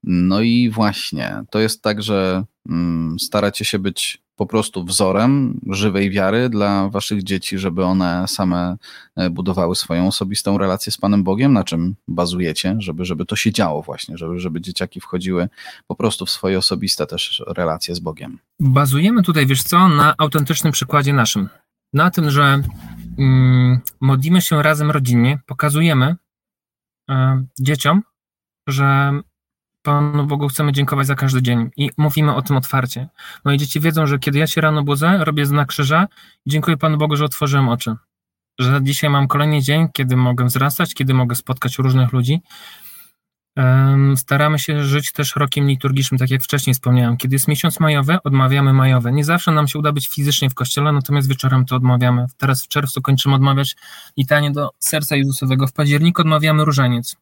No i właśnie, to jest tak, że mm, staracie się być po prostu wzorem żywej wiary dla waszych dzieci, żeby one same e, budowały swoją osobistą relację z Panem Bogiem, na czym bazujecie, żeby, żeby to się działo właśnie, żeby, żeby dzieciaki wchodziły po prostu w swoje osobiste też relacje z Bogiem. Bazujemy tutaj, wiesz co, na autentycznym przykładzie naszym. Na tym, że mm, modlimy się razem rodzinnie, pokazujemy y, dzieciom, że Panu Bogu chcemy dziękować za każdy dzień i mówimy o tym otwarcie. Moje dzieci wiedzą, że kiedy ja się rano budzę, robię znak krzyża i dziękuję Panu Bogu, że otworzyłem oczy. Że dzisiaj mam kolejny dzień, kiedy mogę wzrastać, kiedy mogę spotkać różnych ludzi. Staramy się żyć też rokiem liturgicznym, tak jak wcześniej wspomniałem. Kiedy jest miesiąc majowy, odmawiamy majowe. Nie zawsze nam się uda być fizycznie w kościele, natomiast wieczorem to odmawiamy. Teraz w czerwcu kończymy odmawiać litanie do serca Jezusowego. W październiku odmawiamy różaniec.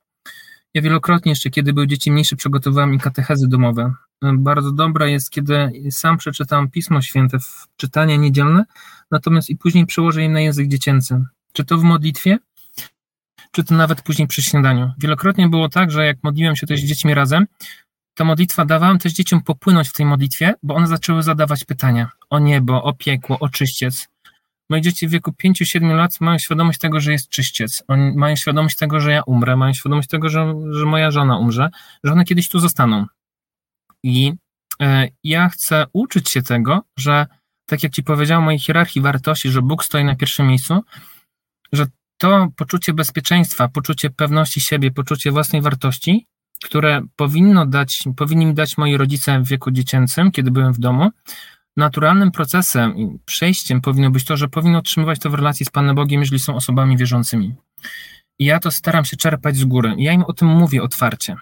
Ja wielokrotnie jeszcze, kiedy były dzieci mniejsze, przygotowywałem im katechezy domowe. Bardzo dobra jest, kiedy sam przeczytam Pismo Święte w czytanie niedzielne, natomiast i później przełożę je na język dziecięcy. Czy to w modlitwie, czy to nawet później przy śniadaniu. Wielokrotnie było tak, że jak modliłem się też z dziećmi razem, ta modlitwa dawałem też dzieciom popłynąć w tej modlitwie, bo one zaczęły zadawać pytania o niebo, o piekło, o czyściec. Moje dzieci w wieku 5-7 lat mają świadomość tego, że jest czyściec. Oni mają świadomość tego, że ja umrę, mają świadomość tego, że, że moja żona umrze, że one kiedyś tu zostaną. I e, ja chcę uczyć się tego, że tak jak ci powiedziałem, mojej hierarchii wartości, że Bóg stoi na pierwszym miejscu, że to poczucie bezpieczeństwa, poczucie pewności siebie, poczucie własnej wartości, które powinno dać, powinni mi dać moi rodzice w wieku dziecięcym, kiedy byłem w domu, naturalnym procesem i przejściem powinno być to, że powinno otrzymywać to w relacji z Panem Bogiem, jeżeli są osobami wierzącymi. I ja to staram się czerpać z góry. Ja im o tym mówię otwarcie.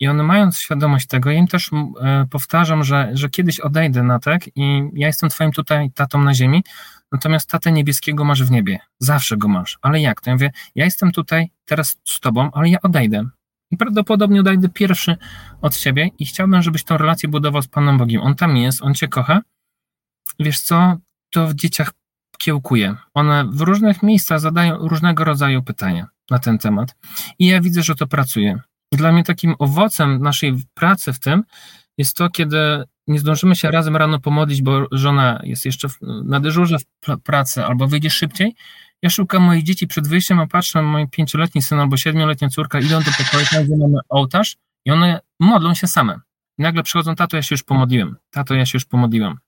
I one mając świadomość tego, ja im też e, powtarzam, że, że kiedyś odejdę na tak i ja jestem twoim tutaj tatą na ziemi, natomiast tatę niebieskiego masz w niebie. Zawsze go masz. Ale jak? To ja mówię, ja jestem tutaj teraz z tobą, ale ja odejdę. I prawdopodobnie odejdę pierwszy od siebie i chciałbym, żebyś tą relację budował z Panem Bogiem. On tam jest, on cię kocha. Wiesz co? To w dzieciach kiełkuje. One w różnych miejscach zadają różnego rodzaju pytania na ten temat. I ja widzę, że to pracuje. Dla mnie takim owocem naszej pracy w tym jest to, kiedy nie zdążymy się razem rano pomodlić, bo żona jest jeszcze na dyżurze w pracy albo wyjdzie szybciej. Ja szukam moich dzieci przed wyjściem, a patrzę, mój pięcioletni syn albo siedmioletnia córka idą do pokoju, gdzie mamy ołtarz i one modlą się same. I nagle przychodzą, tato, ja się już pomodliłem. Tato, ja się już pomodliłem.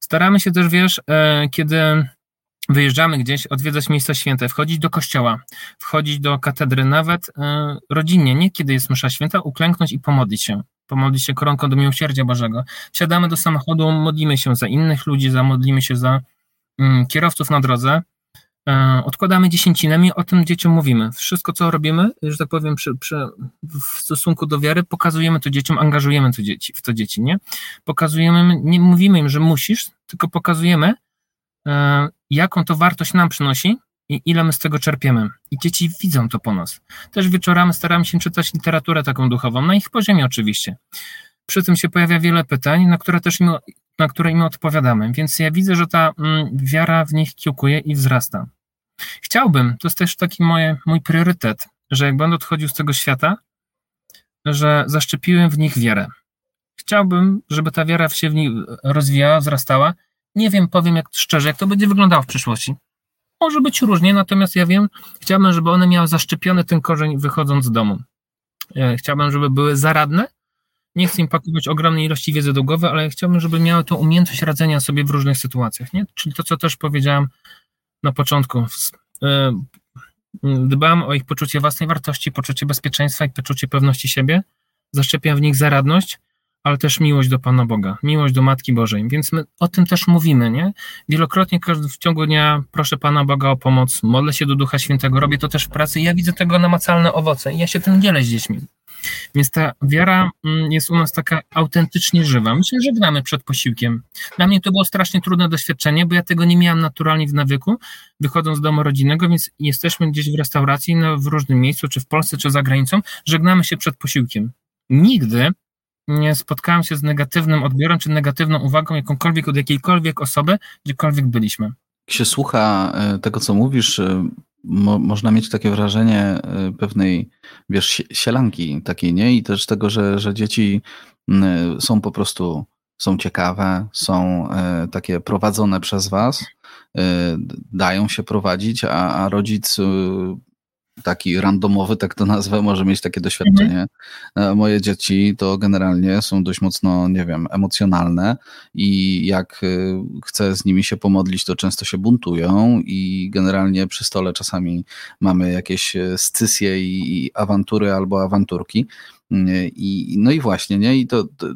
Staramy się też, wiesz, e, kiedy wyjeżdżamy gdzieś, odwiedzać miejsca święte, wchodzić do kościoła, wchodzić do katedry, nawet e, rodzinnie, nie kiedy jest msza święta, uklęknąć i pomodlić się. Pomodlić się koronką do miłosierdzia Bożego. Siadamy do samochodu, modlimy się za innych ludzi, zamodlimy się za mm, kierowców na drodze, odkładamy dziesięcinę, my o tym dzieciom mówimy. Wszystko, co robimy, że tak powiem, przy, przy, w stosunku do wiary, pokazujemy to dzieciom, angażujemy to dzieci, w to dzieci, nie? Pokazujemy, nie mówimy im, że musisz, tylko pokazujemy, E, jaką to wartość nam przynosi i ile my z tego czerpiemy. I dzieci widzą to po nas. Też wieczorami staramy się czytać literaturę taką duchową, na ich poziomie oczywiście. Przy tym się pojawia wiele pytań, na które też im, na które im odpowiadamy. Więc ja widzę, że ta mm, wiara w nich kiełkuje i wzrasta. Chciałbym, to jest też taki moje, mój priorytet, że jak będę odchodził z tego świata, że zaszczepiłem w nich wiarę. Chciałbym, żeby ta wiara się w nich rozwijała, wzrastała nie wiem, powiem jak szczerze, jak to będzie wyglądało w przyszłości. Może być różnie, natomiast ja wiem, chciałbym, żeby one miały zaszczepiony ten korzeń wychodząc z domu. E, chciałbym, żeby były zaradne. Nie chcę im pakować ogromnej ilości wiedzy do głowy, ale chciałbym, żeby miały tą umiejętność radzenia sobie w różnych sytuacjach. Nie? Czyli to, co też powiedziałem na początku. E, dbam o ich poczucie własnej wartości, poczucie bezpieczeństwa i poczucie pewności siebie. Zaszczepiam w nich zaradność ale też miłość do Pana Boga, miłość do Matki Bożej. Więc my o tym też mówimy, nie? Wielokrotnie w ciągu dnia proszę Pana Boga o pomoc, modlę się do Ducha Świętego, robię to też w pracy i ja widzę tego namacalne owoce i ja się tym dzielę z dziećmi. Więc ta wiara mm, jest u nas taka autentycznie żywa. My się żegnamy przed posiłkiem. Dla mnie to było strasznie trudne doświadczenie, bo ja tego nie miałam naturalnie w nawyku, wychodząc z domu rodzinnego, więc jesteśmy gdzieś w restauracji, no, w różnym miejscu, czy w Polsce, czy za granicą, żegnamy się przed posiłkiem. Nigdy nie spotkałem się z negatywnym odbiorem czy negatywną uwagą jakąkolwiek od jakiejkolwiek osoby, gdziekolwiek byliśmy. Jak się słucha e, tego, co mówisz, e, mo można mieć takie wrażenie e, pewnej, wiesz, sielanki takiej, nie? I też tego, że, że dzieci są po prostu, są ciekawe, są takie prowadzone przez was, dają się prowadzić, a, a rodzic taki randomowy, tak to nazwę, może mieć takie doświadczenie. Mhm. Moje dzieci to generalnie są dość mocno, nie wiem, emocjonalne i jak y, chcę z nimi się pomodlić, to często się buntują i generalnie przy stole czasami mamy jakieś y, scysje i awantury albo awanturki. I, no i właśnie, nie? I to, to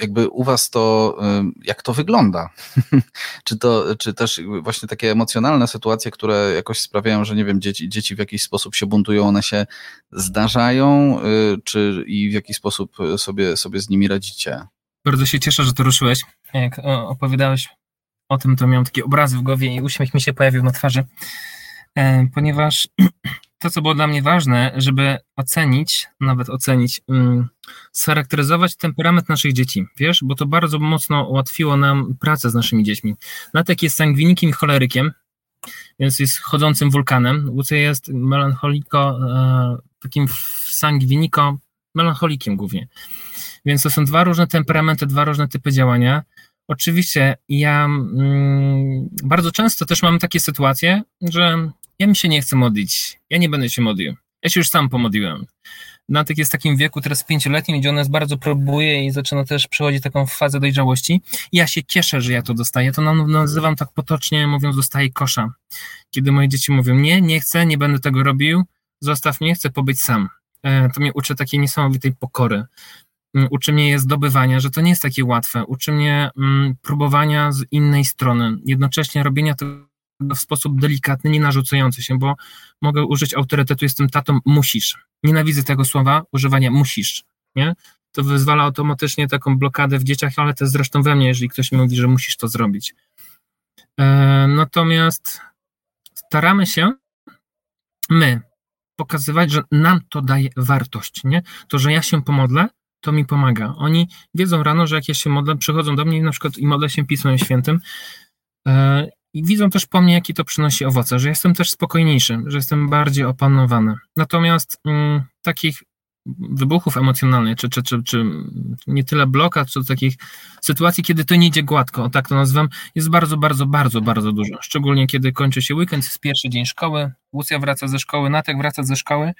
jakby u was to, jak to wygląda? czy to, czy też właśnie takie emocjonalne sytuacje, które jakoś sprawiają, że nie wiem, dzieci, dzieci w jakiś sposób się buntują, one się zdarzają, y, czy i w jaki sposób sobie, sobie z nimi radzicie? Bardzo się cieszę, że to ruszyłeś. Jak opowiadałeś o tym, to miałem takie obrazy w głowie i uśmiech mi się pojawił na twarzy, e, ponieważ to, co było dla mnie ważne, żeby ocenić, nawet ocenić, um, scharakteryzować temperament naszych dzieci, wiesz, bo to bardzo mocno ułatwiło nam pracę z naszymi dziećmi. Natek jest sangwinikiem i cholerykiem, więc jest chodzącym wulkanem. Łucja jest melancholiko, e, takim sangwiniko, melancholikiem głównie. Więc to są dwa różne temperamenty, dwa różne typy działania. Oczywiście ja mm, bardzo często też mam takie sytuacje, że ja mi się nie chcę modlić, ja nie będę się modlił. Ja się już sam pomodliłem. Natek jest w takim wieku teraz pięcioletnim, gdzie ona nas bardzo próbuje i zaczyna też przechodzić taką fazę dojrzałości. Ja się cieszę, że ja to dostaję. To nazywam tak potocznie, mówiąc, dostaję kosza. Kiedy moje dzieci mówią, nie, nie chcę, nie będę tego robił, zostaw mnie, chcę pobyć sam. E, to mnie uczy takiej niesamowitej pokory. Mm, uczy mnie je zdobywania, że to nie jest takie łatwe. Uczy mnie mm, próbowania z innej strony, jednocześnie robienia tego w sposób delikatny, nie narzucający się, bo mogę użyć autorytetu, jestem tatą, musisz. Nienawidzę tego słowa, używania musisz, nie? To wyzwala automatycznie taką blokadę w dzieciach, ale jest zresztą we mnie, jeżeli ktoś mi mówi, że musisz to zrobić. E, natomiast staramy się my pokazywać, że nam to daje wartość, nie? To, że ja się pomodlę, to mi pomaga. Oni wiedzą rano, że jak ja się modlę, przychodzą do mnie na przykład i modlę się Pismem Świętym e, i widzą też po mnie, jakie to przynosi owoce, że jestem też spokojniejszy, że jestem bardziej opanowany. Natomiast mm, takich wybuchów emocjonalnych, czy, czy, czy, czy nie tyle blokad, czy takich sytuacji, kiedy to nie idzie gładko, tak to nazywam, jest bardzo, bardzo, bardzo, bardzo dużo. Szczególnie kiedy kończy się weekend, jest pierwszy dzień szkoły, Łucja wraca ze szkoły, Natek wraca ze szkoły.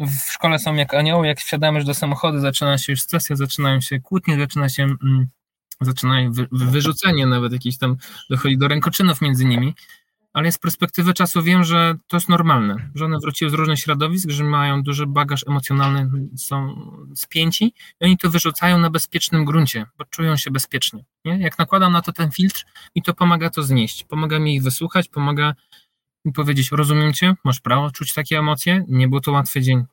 W szkole są jak anioły, jak wsiadamy już do samochodu, zaczyna się już sesja, zaczynają się kłótnie, zaczyna się mm, zaczynają wy, wyrzucenie nawet jakieś tam, dochodzi do rękoczynów między nimi, ale z perspektywy czasu wiem, że to jest normalne, że one wróciły z różnych środowisk, że mają duży bagaż emocjonalny, są spięci i oni to wyrzucają na bezpiecznym gruncie, bo czują się bezpiecznie. Nie? Jak nakładam na to ten filtr, mi to pomaga to znieść, pomaga mi ich wysłuchać, pomaga mi powiedzieć, rozumiem cię, masz prawo czuć takie emocje, nie był to łatwy dzień,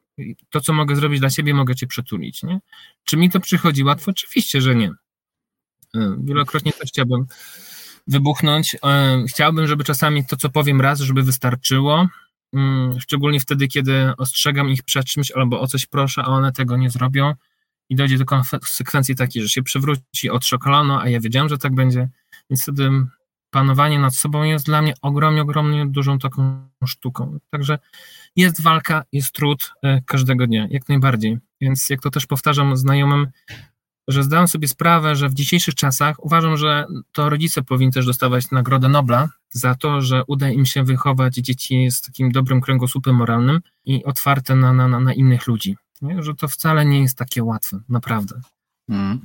to, co mogę zrobić dla siebie, mogę cię przytulić. Nie? Czy mi to przychodzi łatwo? Oczywiście, że nie. Wielokrotnie też chciałbym wybuchnąć. E, chciałbym, żeby czasami to, co powiem raz, żeby wystarczyło. Mm, szczególnie wtedy, kiedy ostrzegam ich przed czymś albo o coś proszę, a one tego nie zrobią i dojdzie do konsekwencji takiej, że się przewróci od szokolano, a ja wiedziałem, że tak będzie. Więc wtedy panowanie nad sobą jest dla mnie ogromnie, ogromnie dużą taką sztuką. Także jest walka, jest trud e, każdego dnia, jak najbardziej. Więc jak to też powtarzam znajomym, że zdałem sobie sprawę, że w dzisiejszych czasach uważam, że to rodzice powinni też dostawać Nagrodę Nobla za to, że uda im się wychować dzieci z takim dobrym kręgosłupem moralnym i otwarte na, na, na innych ludzi. Nie? Że to wcale nie jest takie łatwe, naprawdę. Hmm.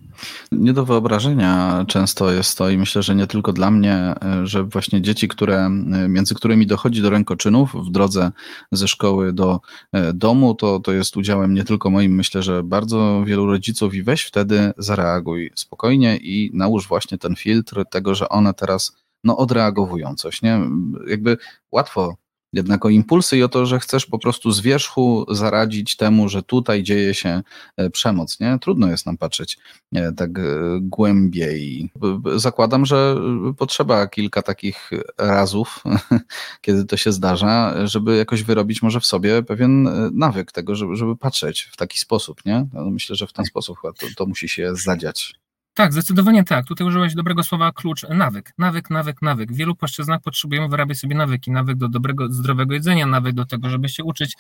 Nie do wyobrażenia często jest to i myślę, że nie tylko dla mnie, że właśnie dzieci, które, między którymi dochodzi do rękoczynów w drodze ze szkoły do e, domu, to, to jest udziałem nie tylko moim, myślę, że bardzo wielu rodziców i weź wtedy zareaguj spokojnie i nałóż właśnie ten filtr tego, że one teraz no, odreagowują coś, nie? Jakby łatwo jednak o impulsy i o to, że chcesz po prostu z wierzchu zaradzić temu, że tutaj dzieje się e, przemoc. Nie? Trudno jest nam patrzeć e, tak e, głębiej. Zakładam, że potrzeba kilka takich razów, kiedy to się zdarza, żeby jakoś wyrobić może w sobie pewien nawyk tego, żeby, żeby patrzeć w taki sposób. Nie? No, myślę, że w ten sposób to, to musi się zadziać. Tak, zdecydowanie tak. Tutaj użyłeś dobrego słowa klucz nawyk. Nawyk, nawyk, nawyk. W wielu płaszczyznach potrzebujemy wyrabiać sobie nawyki. Nawyk do dobrego, zdrowego jedzenia, nawyk do tego, żeby się uczyć,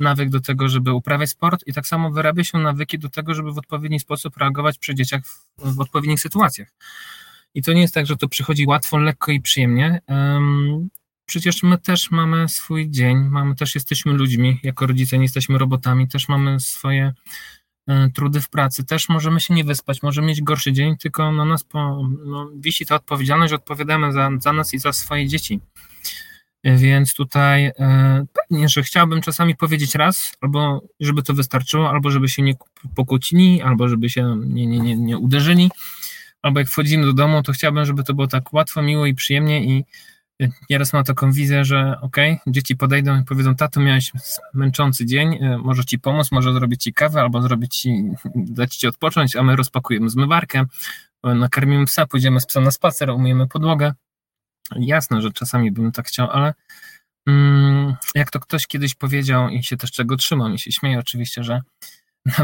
nawyk do tego, żeby uprawiać sport i tak samo wyrabia się nawyki do tego, żeby w odpowiedni sposób reagować przy dzieciach w, w odpowiednich sytuacjach. I to nie jest tak, że to przychodzi łatwo, lekko i przyjemnie. Um, przecież my też mamy swój dzień, mamy też jesteśmy ludźmi, jako rodzice nie jesteśmy robotami, też mamy swoje trudy w pracy. Też możemy się nie wyspać, możemy mieć gorszy dzień, tylko na nas po, no, wisi ta odpowiedzialność, odpowiadamy za, za nas i za swoje dzieci. E, więc tutaj e, pewnie, że chciałbym czasami powiedzieć raz, albo żeby to wystarczyło, albo żeby się nie pokłócili, albo żeby się nie, nie, nie, nie uderzyli, albo jak wchodzimy do domu, to chciałbym, żeby to było tak łatwo, miło i przyjemnie i Nieraz mam taką wizję, że okej, okay, dzieci podejdą i powiedzą, tato, miałeś męczący dzień, e, może ci pomóc, może zrobić ci kawę, albo zrobić ci, dać ci odpocząć, a my rozpakujemy zmywarkę, e, nakarmimy psa, pójdziemy z psem na spacer, umyjemy podłogę. Jasne, że czasami bym tak chciał, ale mm, jak to ktoś kiedyś powiedział i się też czego trzymam i się śmieję oczywiście, że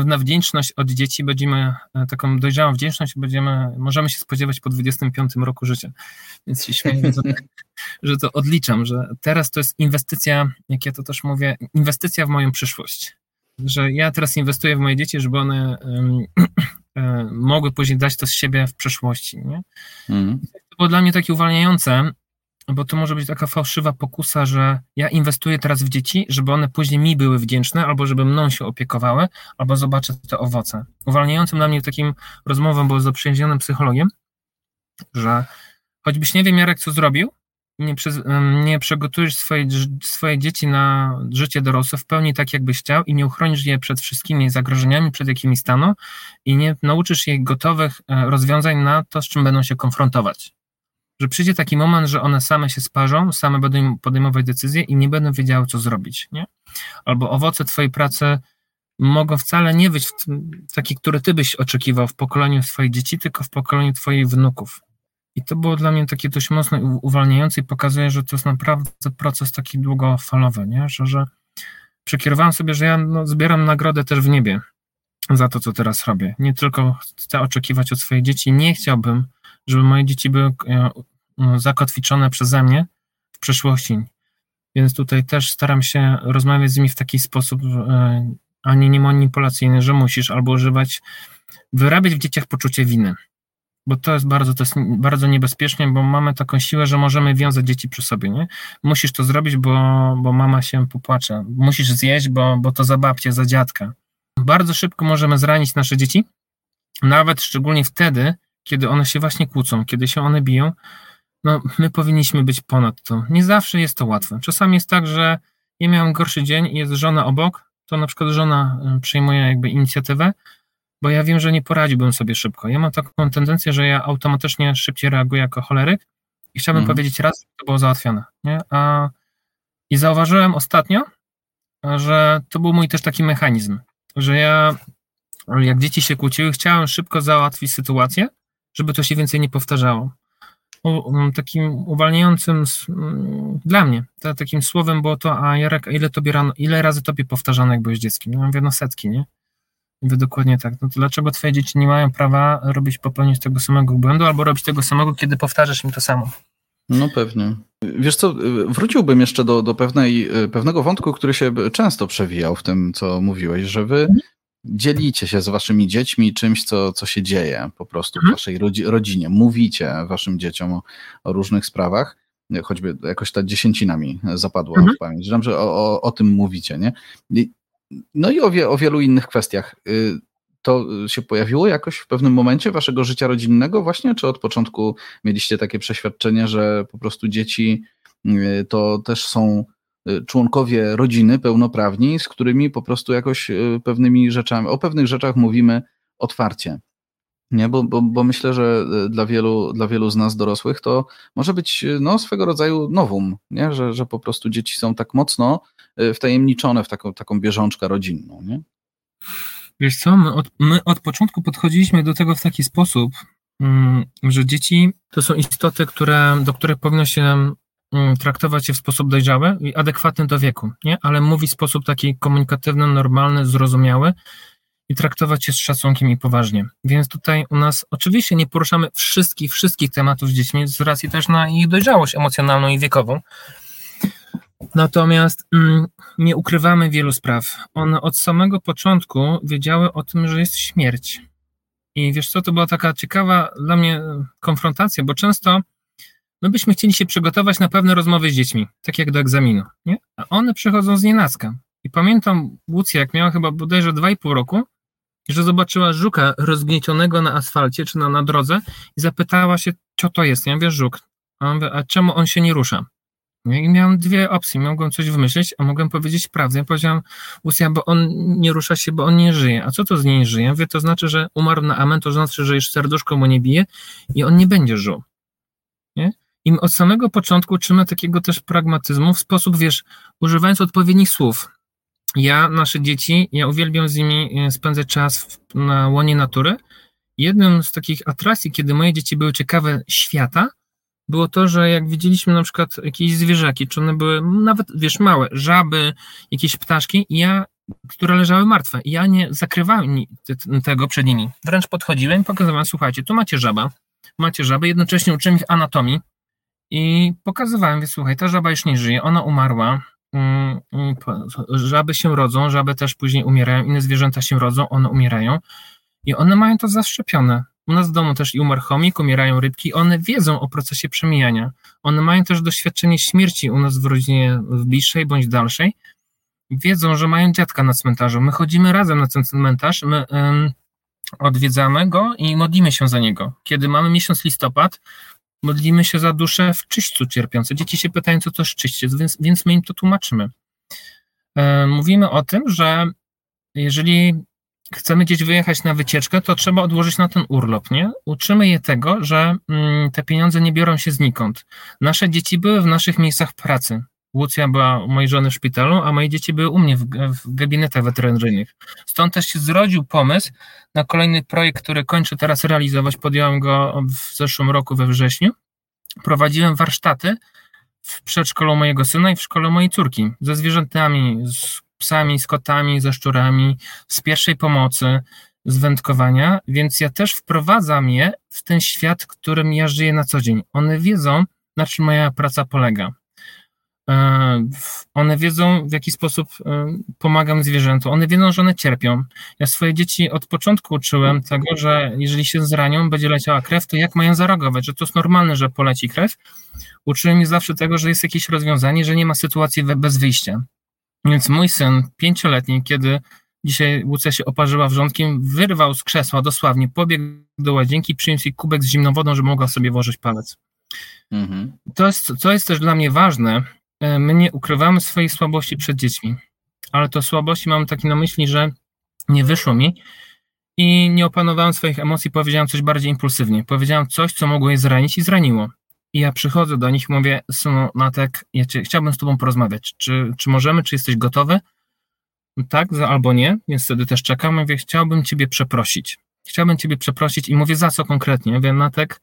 na, wdzięczność od dzieci będziemy, e, taką dojrzałą wdzięczność będziemy, możemy się spodziewać po 25 roku życia. Więc się śmieję, że, że to odliczam, że teraz to jest inwestycja, jak ja to też mówię, inwestycja w moją przyszłość. Że ja teraz inwestuję w moje dzieci, żeby one um, mogły później dać to z siebie w przeszłości. Nie? Mm. To było dla mnie takie uwalniające, bo to może być taka fałszywa pokusa, że ja inwestuję teraz w dzieci, żeby one później mi były wdzięczne, albo żeby mną się opiekowały, albo zobaczę te owoce. Uwalniającym dla mnie takim rozmową było z zaprzyjaźnionym psychologiem, że choćbyś nie wiem, Jarek, co zrobił, nie, przez, nie przygotujesz swoje, swoje dzieci na życie dorosłe w pełni tak, jakbyś chciał i nie uchronisz je przed wszystkimi zagrożeniami, przed jakimi staną i nie nauczysz je gotowych e, rozwiązań na to, z czym będą się konfrontować że przyjdzie taki moment, że one same się sparzą, same będą podejmować decyzje i nie będą wiedziały, co zrobić, nie? Albo owoce twojej pracy mogą wcale nie być taki, który ty byś oczekiwał w pokoleniu swoich dzieci, tylko w pokoleniu twoich wnuków. I to było dla mnie takie dość mocno uwalniające i pokazuje, że to jest naprawdę proces taki długofalowy, nie? Że, że przekierowałem sobie, że ja no, zbieram nagrodę też w niebie za to, co teraz robię. Nie tylko chcę oczekiwać od swoich dzieci, nie chciałbym, żeby moje dzieci były e, zakotwiczone przeze mnie w przeszłości. Więc tutaj też staram się rozmawiać z nimi w taki sposób, e, a nie, nie manipulacyjny, że musisz albo używać, wyrabiać w dzieciach poczucie winy. Bo to jest bardzo, to jest bardzo niebezpiecznie, bo mamy taką siłę, że możemy wiązać dzieci przy sobie, nie? Musisz to zrobić, bo, bo mama się popłacze. Musisz zjeść, bo, bo to za babcię, za dziadka. Bardzo szybko możemy zranić nasze dzieci, nawet szczególnie wtedy, kiedy one się właśnie kłócą, kiedy się one biją, no my powinniśmy być ponad to. Nie zawsze jest to łatwe. Czasami jest tak, że ja miałem gorszy dzień i jest żona obok, to na przykład żona y, przejmuje jakby inicjatywę, bo ja wiem, że nie poradziłbym sobie szybko. Ja mam taką tendencję, że ja automatycznie szybciej reaguję jako choleryk i chciałbym mhm. powiedzieć raz, że to było załatwione. Nie? A, I zauważyłem ostatnio, że to był mój też taki mechanizm, że ja jak dzieci się kłóciły, chciałem szybko załatwić sytuację, żeby to się więcej nie powtarzało. Takim uwalniającym dla mnie, takim słowem było to, a Jarek, ile, tobie rano, ile razy tobie powtarzano, jak byłeś dzieckiem? No, mówię, no setki, nie? Mówię, dokładnie tak. No to dlaczego twoje dzieci nie mają prawa robić, popełnić tego samego błędu, albo robić tego samego, kiedy powtarzasz im to samo? No pewnie. Wiesz co, wróciłbym jeszcze do, do pewnej, pewnego wątku, który się często przewijał w tym, co mówiłeś, że wy dzielicie się z waszymi dziećmi czymś, co, co się dzieje po prostu w mhm. waszej rodzinie. Mówicie waszym dzieciom o, o, różnych sprawach, choćby jakoś ta dziesięcina mi zapadła mhm. w pamięć, że o, o, o, tym mówicie, nie? No i o, wie, o wielu innych kwestiach. Y, to się pojawiło jakoś w pewnym momencie waszego życia rodzinnego właśnie, czy od początku mieliście takie przeświadczenie, że po prostu dzieci y, to też są członkowie rodziny pełnoprawni, z którymi po prostu jakoś y, pewnymi rzeczami, o pewnych rzeczach mówimy otwarcie. Nie, bo, bo, bo myślę, że y, dla wielu, dla wielu z nas dorosłych to może być no, swego rodzaju nowum, nie? Że, że po prostu dzieci są tak mocno wtajemniczone w taką, taką bieżączkę rodzinną. Nie? Wiesz co, my od, my od początku podchodziliśmy do tego w taki sposób, mm, że dzieci to są istoty, które, do których powinno się traktować je w sposób dojrzały i adekwatny do wieku, nie? ale mówi w sposób taki komunikatywny, normalny, zrozumiały i traktować je z szacunkiem i poważnie. Więc tutaj u nas oczywiście nie poruszamy wszystkich, wszystkich tematów z dziećmi z racji też na ich dojrzałość emocjonalną i wiekową. Natomiast mm, nie ukrywamy wielu spraw. One od samego początku wiedziały o tym, że jest śmierć. I wiesz co, to była taka ciekawa dla mnie konfrontacja, bo często my byśmy chcieli się przygotować na pewne rozmowy z dziećmi, tak jak do egzaminu, nie? A one przychodzą z nienacka. I pamiętam Łucję, jak miała chyba bodajże 2,5 roku, że zobaczyła żuka rozgniecionego na asfalcie czy na, na drodze i zapytała się, co to jest. Ja mówię, żuk. A, mówię, a czemu on się nie rusza? I miałem dwie opcje. Mogłem coś wymyślić, a mogłem powiedzieć prawdę. Ja powiedziałem, bo on nie rusza się, bo on nie żyje. A co to z nie żyje? Mówię, to znaczy, że umarł na amen, to znaczy, że już serduszko mu nie bije i on nie będzie żył. Nie? I od samego początku uczymy takiego też pragmatyzmu w sposób, wiesz, używając odpowiednich słów. Ja, nasze dzieci, ja uwielbiam z nimi e, spędzać czas na łonie natury. Jednym z takich atrakcji, kiedy moje dzieci były ciekawe świata, było to, że jak widzieliśmy na przykład jakieś zwierzaki, czy one były nawet, wiesz, małe, żaby, jakieś ptaszki, ja które leżały martwe. Ja nie zakrywałem tego przed nimi. Wręcz podchodziłem i pokazywałem, słuchajcie, tu macie żaba, macie żabę, jednocześnie uczyłem ich anatomii i pokazywałem, więc słuchaj, ta żaba już nie żyje, ona umarła, mm, żaby się rodzą, żaby też później umierają, inne zwierzęta się rodzą, one umierają i one mają to zaszczepione. U nas w domu też i umarł chomik, umierają rybki, one wiedzą o procesie przemijania. One mają też doświadczenie śmierci u nas w rodzinie bliższej bądź dalszej. Wiedzą, że mają dziadka na cmentarzu. My chodzimy razem na ten cmentarz, my um, odwiedzamy go i modlimy się za niego. Kiedy mamy miesiąc listopad, modlimy się za duszę w czyśćcu cierpiące. Dzieci się pytają, co to jest czyściec, więc, więc my im to tłumaczymy. Um, mówimy o tym, że jeżeli chcemy gdzieś wyjechać na wycieczkę, to trzeba odłożyć na ten urlop, nie? Uczymy je tego, że mm, te pieniądze nie biorą się znikąd. Nasze dzieci były w naszych miejscach pracy. Łucja była u mojej żony w szpitalu, a moje dzieci były u mnie w, w gabinetach weterynaryjnych. Stąd też się zrodził pomysł na kolejny projekt, który kończę teraz realizować. Podjąłem go w zeszłym roku we wrześniu. Prowadziłem warsztaty w przedszkolu mojego syna i w szkole mojej córki ze zwierzętami, z psami, z kotami, ze szczurami, z pierwszej pomocy, z wędkowania, więc ja też wprowadzam je w ten świat, którym ja żyję na co dzień. One wiedzą, na czym moja praca polega. E, one wiedzą, w jaki sposób e, pomagam zwierzętom. One wiedzą, że one cierpią. Ja swoje dzieci od początku uczyłem tego, że jeżeli się zranią, będzie leciała krew, to jak mają zareagować, że to jest normalne, że poleci krew. Uczyłem je zawsze tego, że jest jakieś rozwiązanie, że nie ma sytuacji bez wyjścia. Więc mój syn, pięcioletni, kiedy dzisiaj Łucja się oparzyła wrzątkiem, wyrwał z krzesła dosłownie, pobiegł do łazienki, przyniósł jej kubek z zimną wodą, żeby mogła sobie włożyć palec. Mhm. To, jest, co jest też dla mnie ważne, my nie ukrywamy swoich słabości przed dziećmi, ale to słabości mam takie na myśli, że nie wyszło mi i nie opanowałem swoich emocji, powiedziałem coś bardziej impulsywnie. Powiedziałem coś, co mogło je zranić i zraniło. I ja przychodzę do nich i mówię, synu, Natek, ja cię, chciałbym z tobą porozmawiać. Czy, czy możemy, czy jesteś gotowy? Tak, albo nie, więc wtedy też czekam. Mówię, chciałbym ciebie przeprosić. Chciałbym ciebie przeprosić i mówię, za co konkretnie? Mówię, Natek,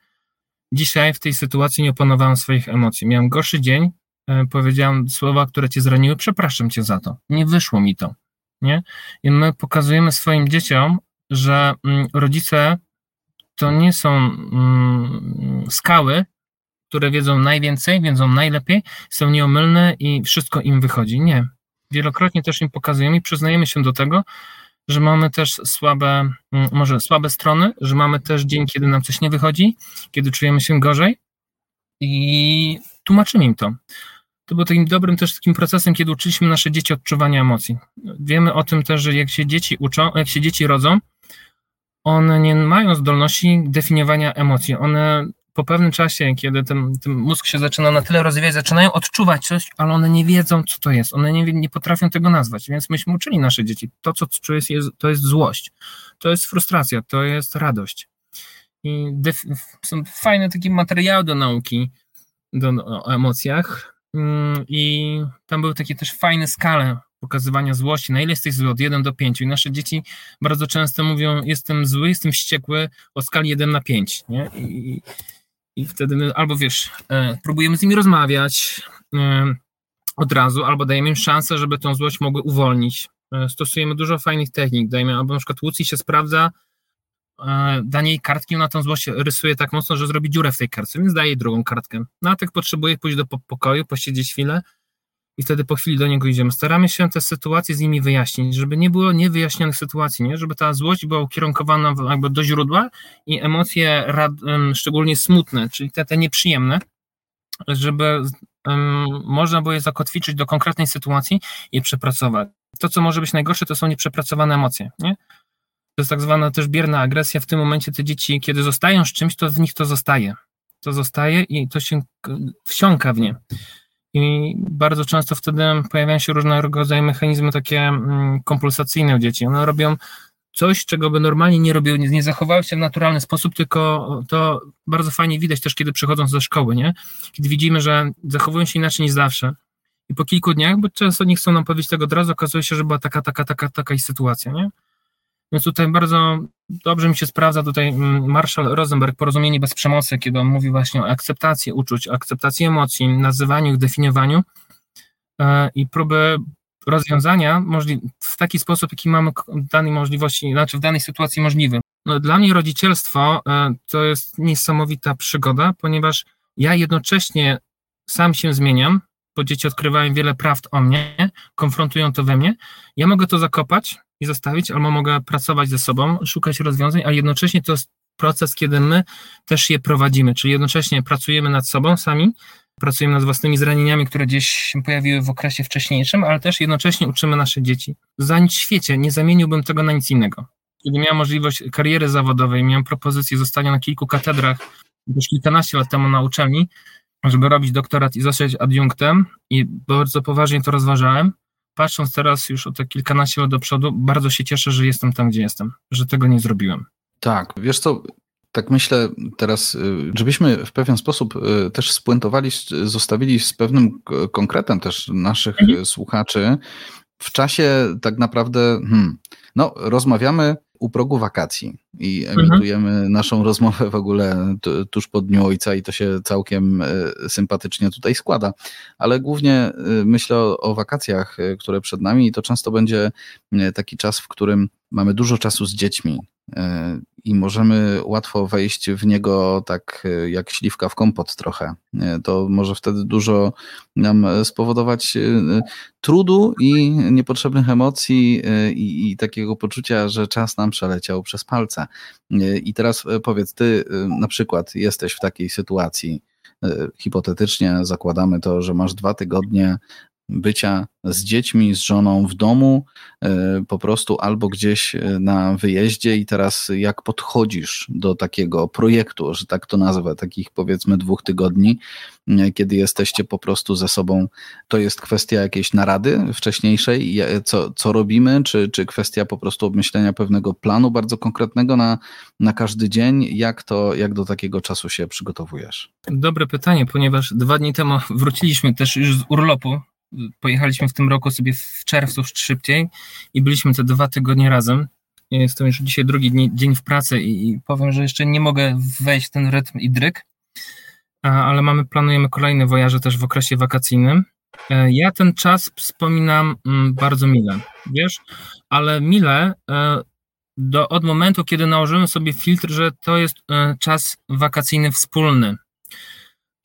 dzisiaj w tej sytuacji nie opanowałem swoich emocji. Miałem gorszy dzień, e, powiedziałem słowa, które cię zraniły, przepraszam cię za to. Nie wyszło mi to. Nie? I my pokazujemy swoim dzieciom, że mm, rodzice to nie są mm, skały, które wiedzą najwięcej, wiedzą najlepiej, są nieomylne i wszystko im wychodzi. Nie. Wielokrotnie też im pokazujemy i przyznajemy się do tego, że mamy też słabe, mm, może słabe strony, że mamy też dzień, kiedy nam coś nie wychodzi, kiedy czujemy się gorzej i tłumaczymy im to. To było takim dobrym też takim procesem, kiedy uczyliśmy nasze dzieci odczuwania emocji. Wiemy o tym też, że jak się dzieci uczą, jak się dzieci rodzą, one nie mają zdolności definiowania emocji. One po pewnym czasie, kiedy ten, ten, mózg się zaczyna na tyle rozwijać, zaczynają odczuwać coś, ale one nie wiedzą, co to jest. One nie, nie potrafią tego nazwać. Więc myśmy uczyli nasze dzieci. To, co czujesz, jest, to jest złość, to jest frustracja, to jest radość. I są fajne takie materiały do nauki do, o emocjach. Mm, I tam były takie też fajne skale pokazywania złości, na ile jesteś zły od 1 do 5. I nasze dzieci bardzo często mówią, jestem zły, jestem wściekły o skali 1 na 5. Nie? I, i wtedy my albo wiesz, e, próbujemy z nimi rozmawiać e, od razu, albo dajemy im szansę, żeby tą złość mogły uwolnić. E, stosujemy dużo fajnych technik, dajemy, albo na przykład Łucji się sprawdza, danie jej kartki, ona tą złość rysuje tak mocno, że zrobi dziurę w tej kartce, więc daje jej drugą kartkę. No a tak potrzebuje pójść do pokoju, posiedzieć chwilę, i wtedy po chwili do niego idziemy. Staramy się te sytuacje z nimi wyjaśnić, żeby nie było niewyjaśnionych sytuacji, nie? żeby ta złość była ukierunkowana jakby do źródła i emocje szczególnie smutne, czyli te, te nieprzyjemne, żeby um, można było je zakotwiczyć do konkretnej sytuacji i przepracować. To, co może być najgorsze, to są nieprzepracowane emocje. Nie? To jest tak zwana też bierna agresja. W tym momencie te dzieci, kiedy zostają z czymś, to w nich to zostaje. To zostaje i to się wsiąka w nie. I bardzo często wtedy pojawiają się różnego rodzaju mechanizmy takie mm, kompulsacyjne u dzieci. One robią coś, czego by normalnie nie robiły, nie, zachowały się w naturalny sposób, tylko to bardzo fajnie widać też, kiedy przychodząc do szkoły, nie? Kiedy widzimy, że zachowują się inaczej niż zawsze. I po kilku dniach, bo często nie chcą nam powiedzieć tego od razu, okazuje się, że była taka, taka, taka, taka sytuacja, nie? Więc tutaj bardzo dobrze mi się sprawdza tutaj mm, Marshall Rosenberg, Porozumienie bez przemocy, kiedy on mówi właśnie o akceptacji uczuć, akceptacji emocji, nazywaniu ich, definiowaniu e, i próby rozwiązania w taki sposób, jaki mamy danej możliwości, znaczy w danej sytuacji możliwy. No, dla mnie rodzicielstwo e, to jest niesamowita przygoda, ponieważ ja jednocześnie sam się zmieniam, bo dzieci odkrywają wiele prawd o mnie, konfrontują to we mnie. Ja mogę to zakopać i zostawić, albo mogę pracować ze sobą, szukać rozwiązań, a jednocześnie to jest proces, kiedy my też je prowadzimy, czyli jednocześnie pracujemy nad sobą sami, pracujemy nad własnymi zranieniami, które gdzieś się pojawiły w okresie wcześniejszym, ale też jednocześnie uczymy nasze dzieci. Za nic w świecie nie zamieniłbym tego na nic innego. Kiedy miałem możliwość kariery zawodowej, miałem propozycję zostania na kilku katedrach już kilkanaście lat temu na uczelni, żeby robić doktorat i zostać adiunktem i bardzo poważnie to rozważałem. Patrząc teraz już o te kilkanaście lat do przodu, bardzo się cieszę, że jestem tam, gdzie jestem, że tego nie zrobiłem. Tak, wiesz co, tak myślę teraz, y, żebyśmy w pewien sposób y, też spuentowali, zostawili z pewnym konkretem też naszych mhm. słuchaczy w czasie tak naprawdę, hmm, no rozmawiamy u progu wakacji i mhm. emitujemy mhm. naszą rozmowę w ogóle tuż po Dniu Ojca i to się całkiem e, sympatycznie tutaj składa. Ale głównie e, myślę o, o wakacjach, e, które przed nami i to często będzie taki czas, w którym mamy dużo czasu z dziećmi, i możemy łatwo wejść w niego tak jak śliwka w kompot trochę. To może wtedy dużo nam spowodować trudu i niepotrzebnych emocji i, i takiego poczucia, że czas nam przeleciał przez palce. I teraz powiedz, ty na przykład jesteś w takiej sytuacji, hipotetycznie zakładamy to, że masz dwa tygodnie bycia z dziećmi, z żoną w domu, e, po prostu albo gdzieś e, na wyjeździe i teraz jak podchodzisz do takiego projektu, że tak to nazwę, takich powiedzmy dwóch tygodni, e, kiedy jesteście po prostu ze sobą, to jest kwestia jakiejś narady wcześniejszej, co, co robimy, czy, czy kwestia po prostu obmyślenia pewnego planu bardzo konkretnego na, na każdy dzień, jak to, jak do takiego czasu się przygotowujesz? Dobre pytanie, ponieważ dwa dni temu wróciliśmy też już z urlopu pojechaliśmy w tym roku sobie w czerwcu szybciej i byliśmy te dwa tygodnie razem. Jestem już dzisiaj drugi dzień w pracy i, i powiem, że jeszcze nie mogę wejść w ten rytm i dryk, ale mamy, planujemy kolejne wojaże też w okresie wakacyjnym. E, ja ten czas wspominam mm, bardzo mile, wiesz, ale mile e, do, od momentu, kiedy nałożyłem sobie filtr, że to jest e, czas wakacyjny wspólny.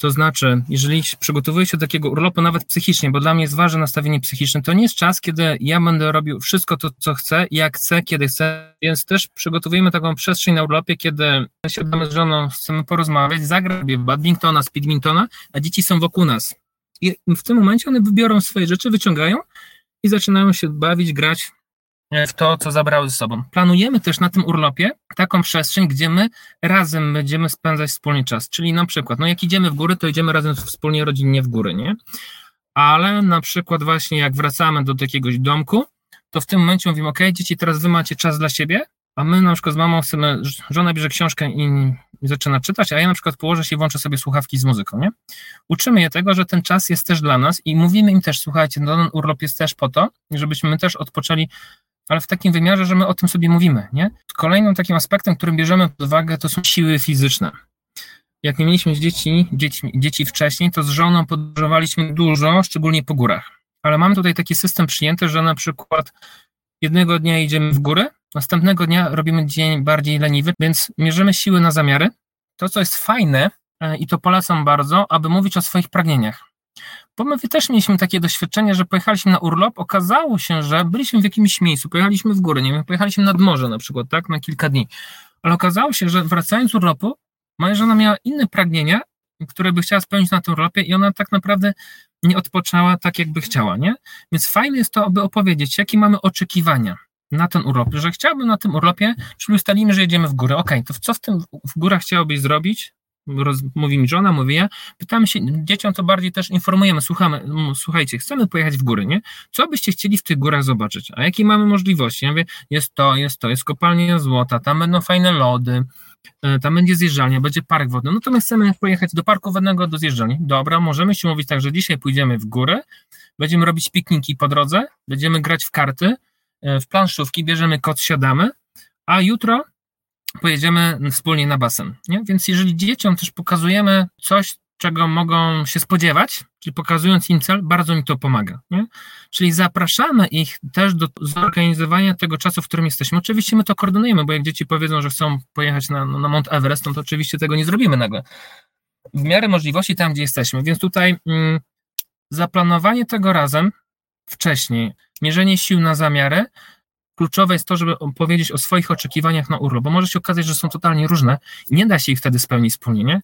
To znaczy, jeżeli przygotowuję się do takiego urlopu, nawet psychicznie, bo dla mnie jest ważne nastawienie psychiczne, to nie jest czas, kiedy ja będę robił wszystko to, co chcę, jak chcę, kiedy chcę, więc też przygotowujemy taką przestrzeń na urlopie, kiedy siadamy z żoną, chcemy porozmawiać, zagrać w badmintona, speedmintona, a dzieci są wokół nas. I w tym momencie one wybiorą swoje rzeczy, wyciągają i zaczynają się bawić, grać w to, co zabrały ze sobą. Planujemy też na tym urlopie taką przestrzeń, gdzie my razem będziemy spędzać wspólnie czas. Czyli na przykład, no jak idziemy w góry, to idziemy razem wspólnie rodzinnie w góry, nie? Ale na przykład właśnie jak wracamy do jakiegoś domku, to w tym momencie mówimy, ok, dzieci, teraz wy macie czas dla siebie, a my na przykład z mamą chcemy, żona bierze książkę i zaczyna czytać, a ja na przykład położę się i włączę sobie słuchawki z muzyką, nie? Uczymy je tego, że ten czas jest też dla nas i mówimy im też, słuchajcie, no ten urlop jest też po to, żebyśmy my też odpoczęli ale w takim wymiarze, że my o tym sobie mówimy. Nie? Kolejnym takim aspektem, którym bierzemy pod uwagę, to są siły fizyczne. Jak mieliśmy dzieci, dzieci, dzieci wcześniej, to z żoną podróżowaliśmy dużo, szczególnie po górach. Ale mamy tutaj taki system przyjęty, że na przykład jednego dnia idziemy w góry, następnego dnia robimy dzień bardziej leniwy, więc mierzymy siły na zamiary. To, co jest fajne e, i to polecam bardzo, aby mówić o swoich pragnieniach. Bo my też mieliśmy takie doświadczenie, że pojechaliśmy na urlop, okazało się, że byliśmy w jakimś miejscu, pojechaliśmy w górę, nie wiem, pojechaliśmy nad morze na przykład, tak, na kilka dni, ale okazało się, że wracając z urlopu, moja żona miała inne pragnienia, które by chciała spełnić na tym urlopie i ona tak naprawdę nie odpoczęła tak, jakby chciała, nie? Więc fajne jest to, aby opowiedzieć, jakie mamy oczekiwania na ten urlop, że chciałbym na tym urlopie, czyli ustalimy, że jedziemy w górę. Ok, to co w tym w górach chciałobyś zrobić? Roz, mówi mi żona, mówi ja, pytamy się, dzieciom to bardziej też informujemy, słuchamy, słuchajcie, chcemy pojechać w góry, nie? Co byście chcieli w tych górach zobaczyć? A jakie mamy możliwości? Ja mówię, jest to, jest to, jest kopalnia złota, tam będą fajne lody, e, tam będzie zjeżdżalnia, będzie park wodny, no to my chcemy pojechać do parku wodnego, do zjeżdżalni. Dobra, możemy się mówić tak, że dzisiaj pójdziemy w górę, będziemy robić pikniki po drodze, będziemy grać w karty, e, w planszówki, bierzemy kot, siadamy, a jutro pojedziemy wspólnie na basen. Nie? Więc jeżeli dzieciom też pokazujemy coś, czego mogą się spodziewać, czyli pokazując im cel, bardzo mi to pomaga. Nie? Czyli zapraszamy ich też do zorganizowania tego czasu, w którym jesteśmy. Oczywiście my to koordynujemy, bo jak dzieci powiedzą, że chcą pojechać na, na Mount Everest, no to oczywiście tego nie zrobimy nagle. W miarę możliwości tam, gdzie jesteśmy. Więc tutaj mm, zaplanowanie tego razem wcześniej, mierzenie sił na zamiary, kluczowe jest to, żeby powiedzieć o swoich oczekiwaniach na urlop, bo może się okazać, że są totalnie różne i nie da się ich wtedy spełnić wspólnie, nie?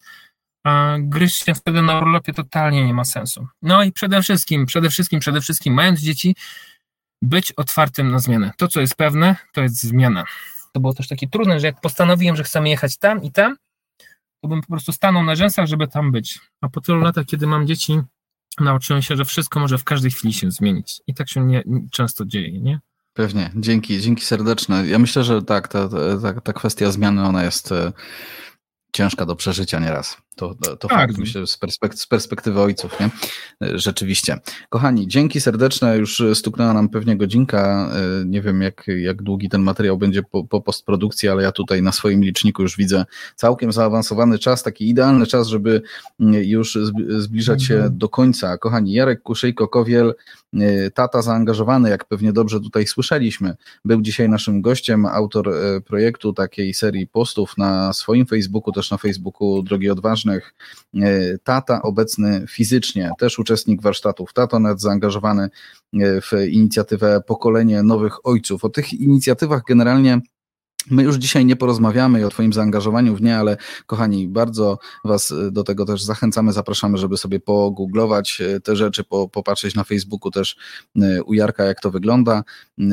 A gryźć się wtedy na urlopie totalnie nie ma sensu. No i przede wszystkim, przede wszystkim, przede wszystkim, mając dzieci, być otwartym na zmianę. To, co jest pewne, to jest zmiana. To było też takie trudne, że jak postanowiłem, że chcemy jechać tam i tam, to bym po prostu stanął na rzęsach, żeby tam być. A po tylu latach, kiedy mam dzieci, nauczyłem się, że wszystko może w każdej chwili się zmienić. I tak się nie, często dzieje, nie? Pewnie, dzięki, dzięki serdeczne. Ja myślę, że tak, ta, ta, ta kwestia zmiany, ona jest e, ciężka do przeżycia nieraz. To, to, fakt, myślę, z, perspek z perspektywy ojców, nie? Rzeczywiście. Kochani, dzięki serdeczne, już stuknęła nam pewnie godzinka, e, nie wiem jak, jak długi ten materiał będzie po, po postprodukcji, ale ja tutaj na swoim liczniku już widzę całkiem zaawansowany czas, taki idealny czas, żeby mm, już zbliżać się mhm. do końca. Kochani, Jarek Kuszejko-Kowiel, e, tata zaangażowany, jak pewnie dobrze tutaj słyszeliśmy, był dzisiaj naszym gościem, autor e, projektu takiej serii postów na swoim Facebooku, też na Facebooku Drogi Odważne, E, tata obecny fizycznie, też uczestnik warsztatów Tatonet, zaangażowany e, w inicjatywę Pokolenie Nowych Ojców. O tych inicjatywach generalnie My już dzisiaj nie porozmawiamy o Twoim zaangażowaniu w nie, ale kochani, bardzo Was do tego też zachęcamy, zapraszamy, żeby sobie pogooglować e, te rzeczy, po, popatrzeć na Facebooku też e, u Jarka, jak to wygląda. E,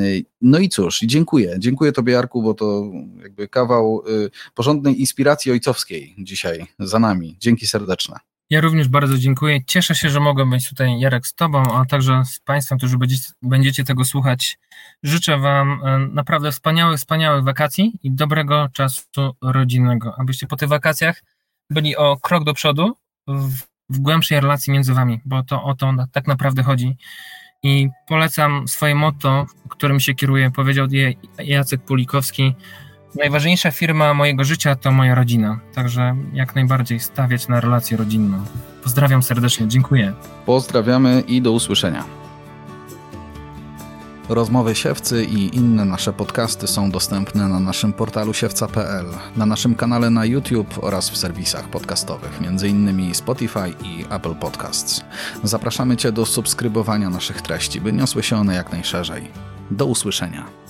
no i cóż, dziękuję. Dziękuję Tobie, Jarku, bo to jakby kawał porządnej inspiracji ojcowskiej dzisiaj za nami. Dzięki serdeczne. Ja również bardzo dziękuję. Cieszę się, że mogę być tutaj, Jarek, z Tobą, a także z Państwem, którzy będziecie, tego słuchać. Życzę Wam e, naprawdę wspaniałych, wspaniałych wakacji i dobrego czasu rodzinnego, abyście po tych wakacjach byli o krok do przodu w, w głębszej relacji między Wami, bo to o to tak naprawdę chodzi. I polecam swoje motto, którym się kieruję, powiedział Jacek Pulikowski, Najważniejsza firma mojego życia to moja rodzina, także jak najbardziej stawiać na relację rodzinną. Pozdrawiam serdecznie, dziękuję. Pozdrawiamy i do usłyszenia. Rozmowy Siewcy i inne nasze podcasty są dostępne na naszym portalu siewca.pl, na naszym kanale na YouTube oraz w serwisach podcastowych, m.in. Spotify i Apple Podcasts. Zapraszamy Cię do subskrybowania naszych treści, by niosły się one jak najszerzej. Do usłyszenia.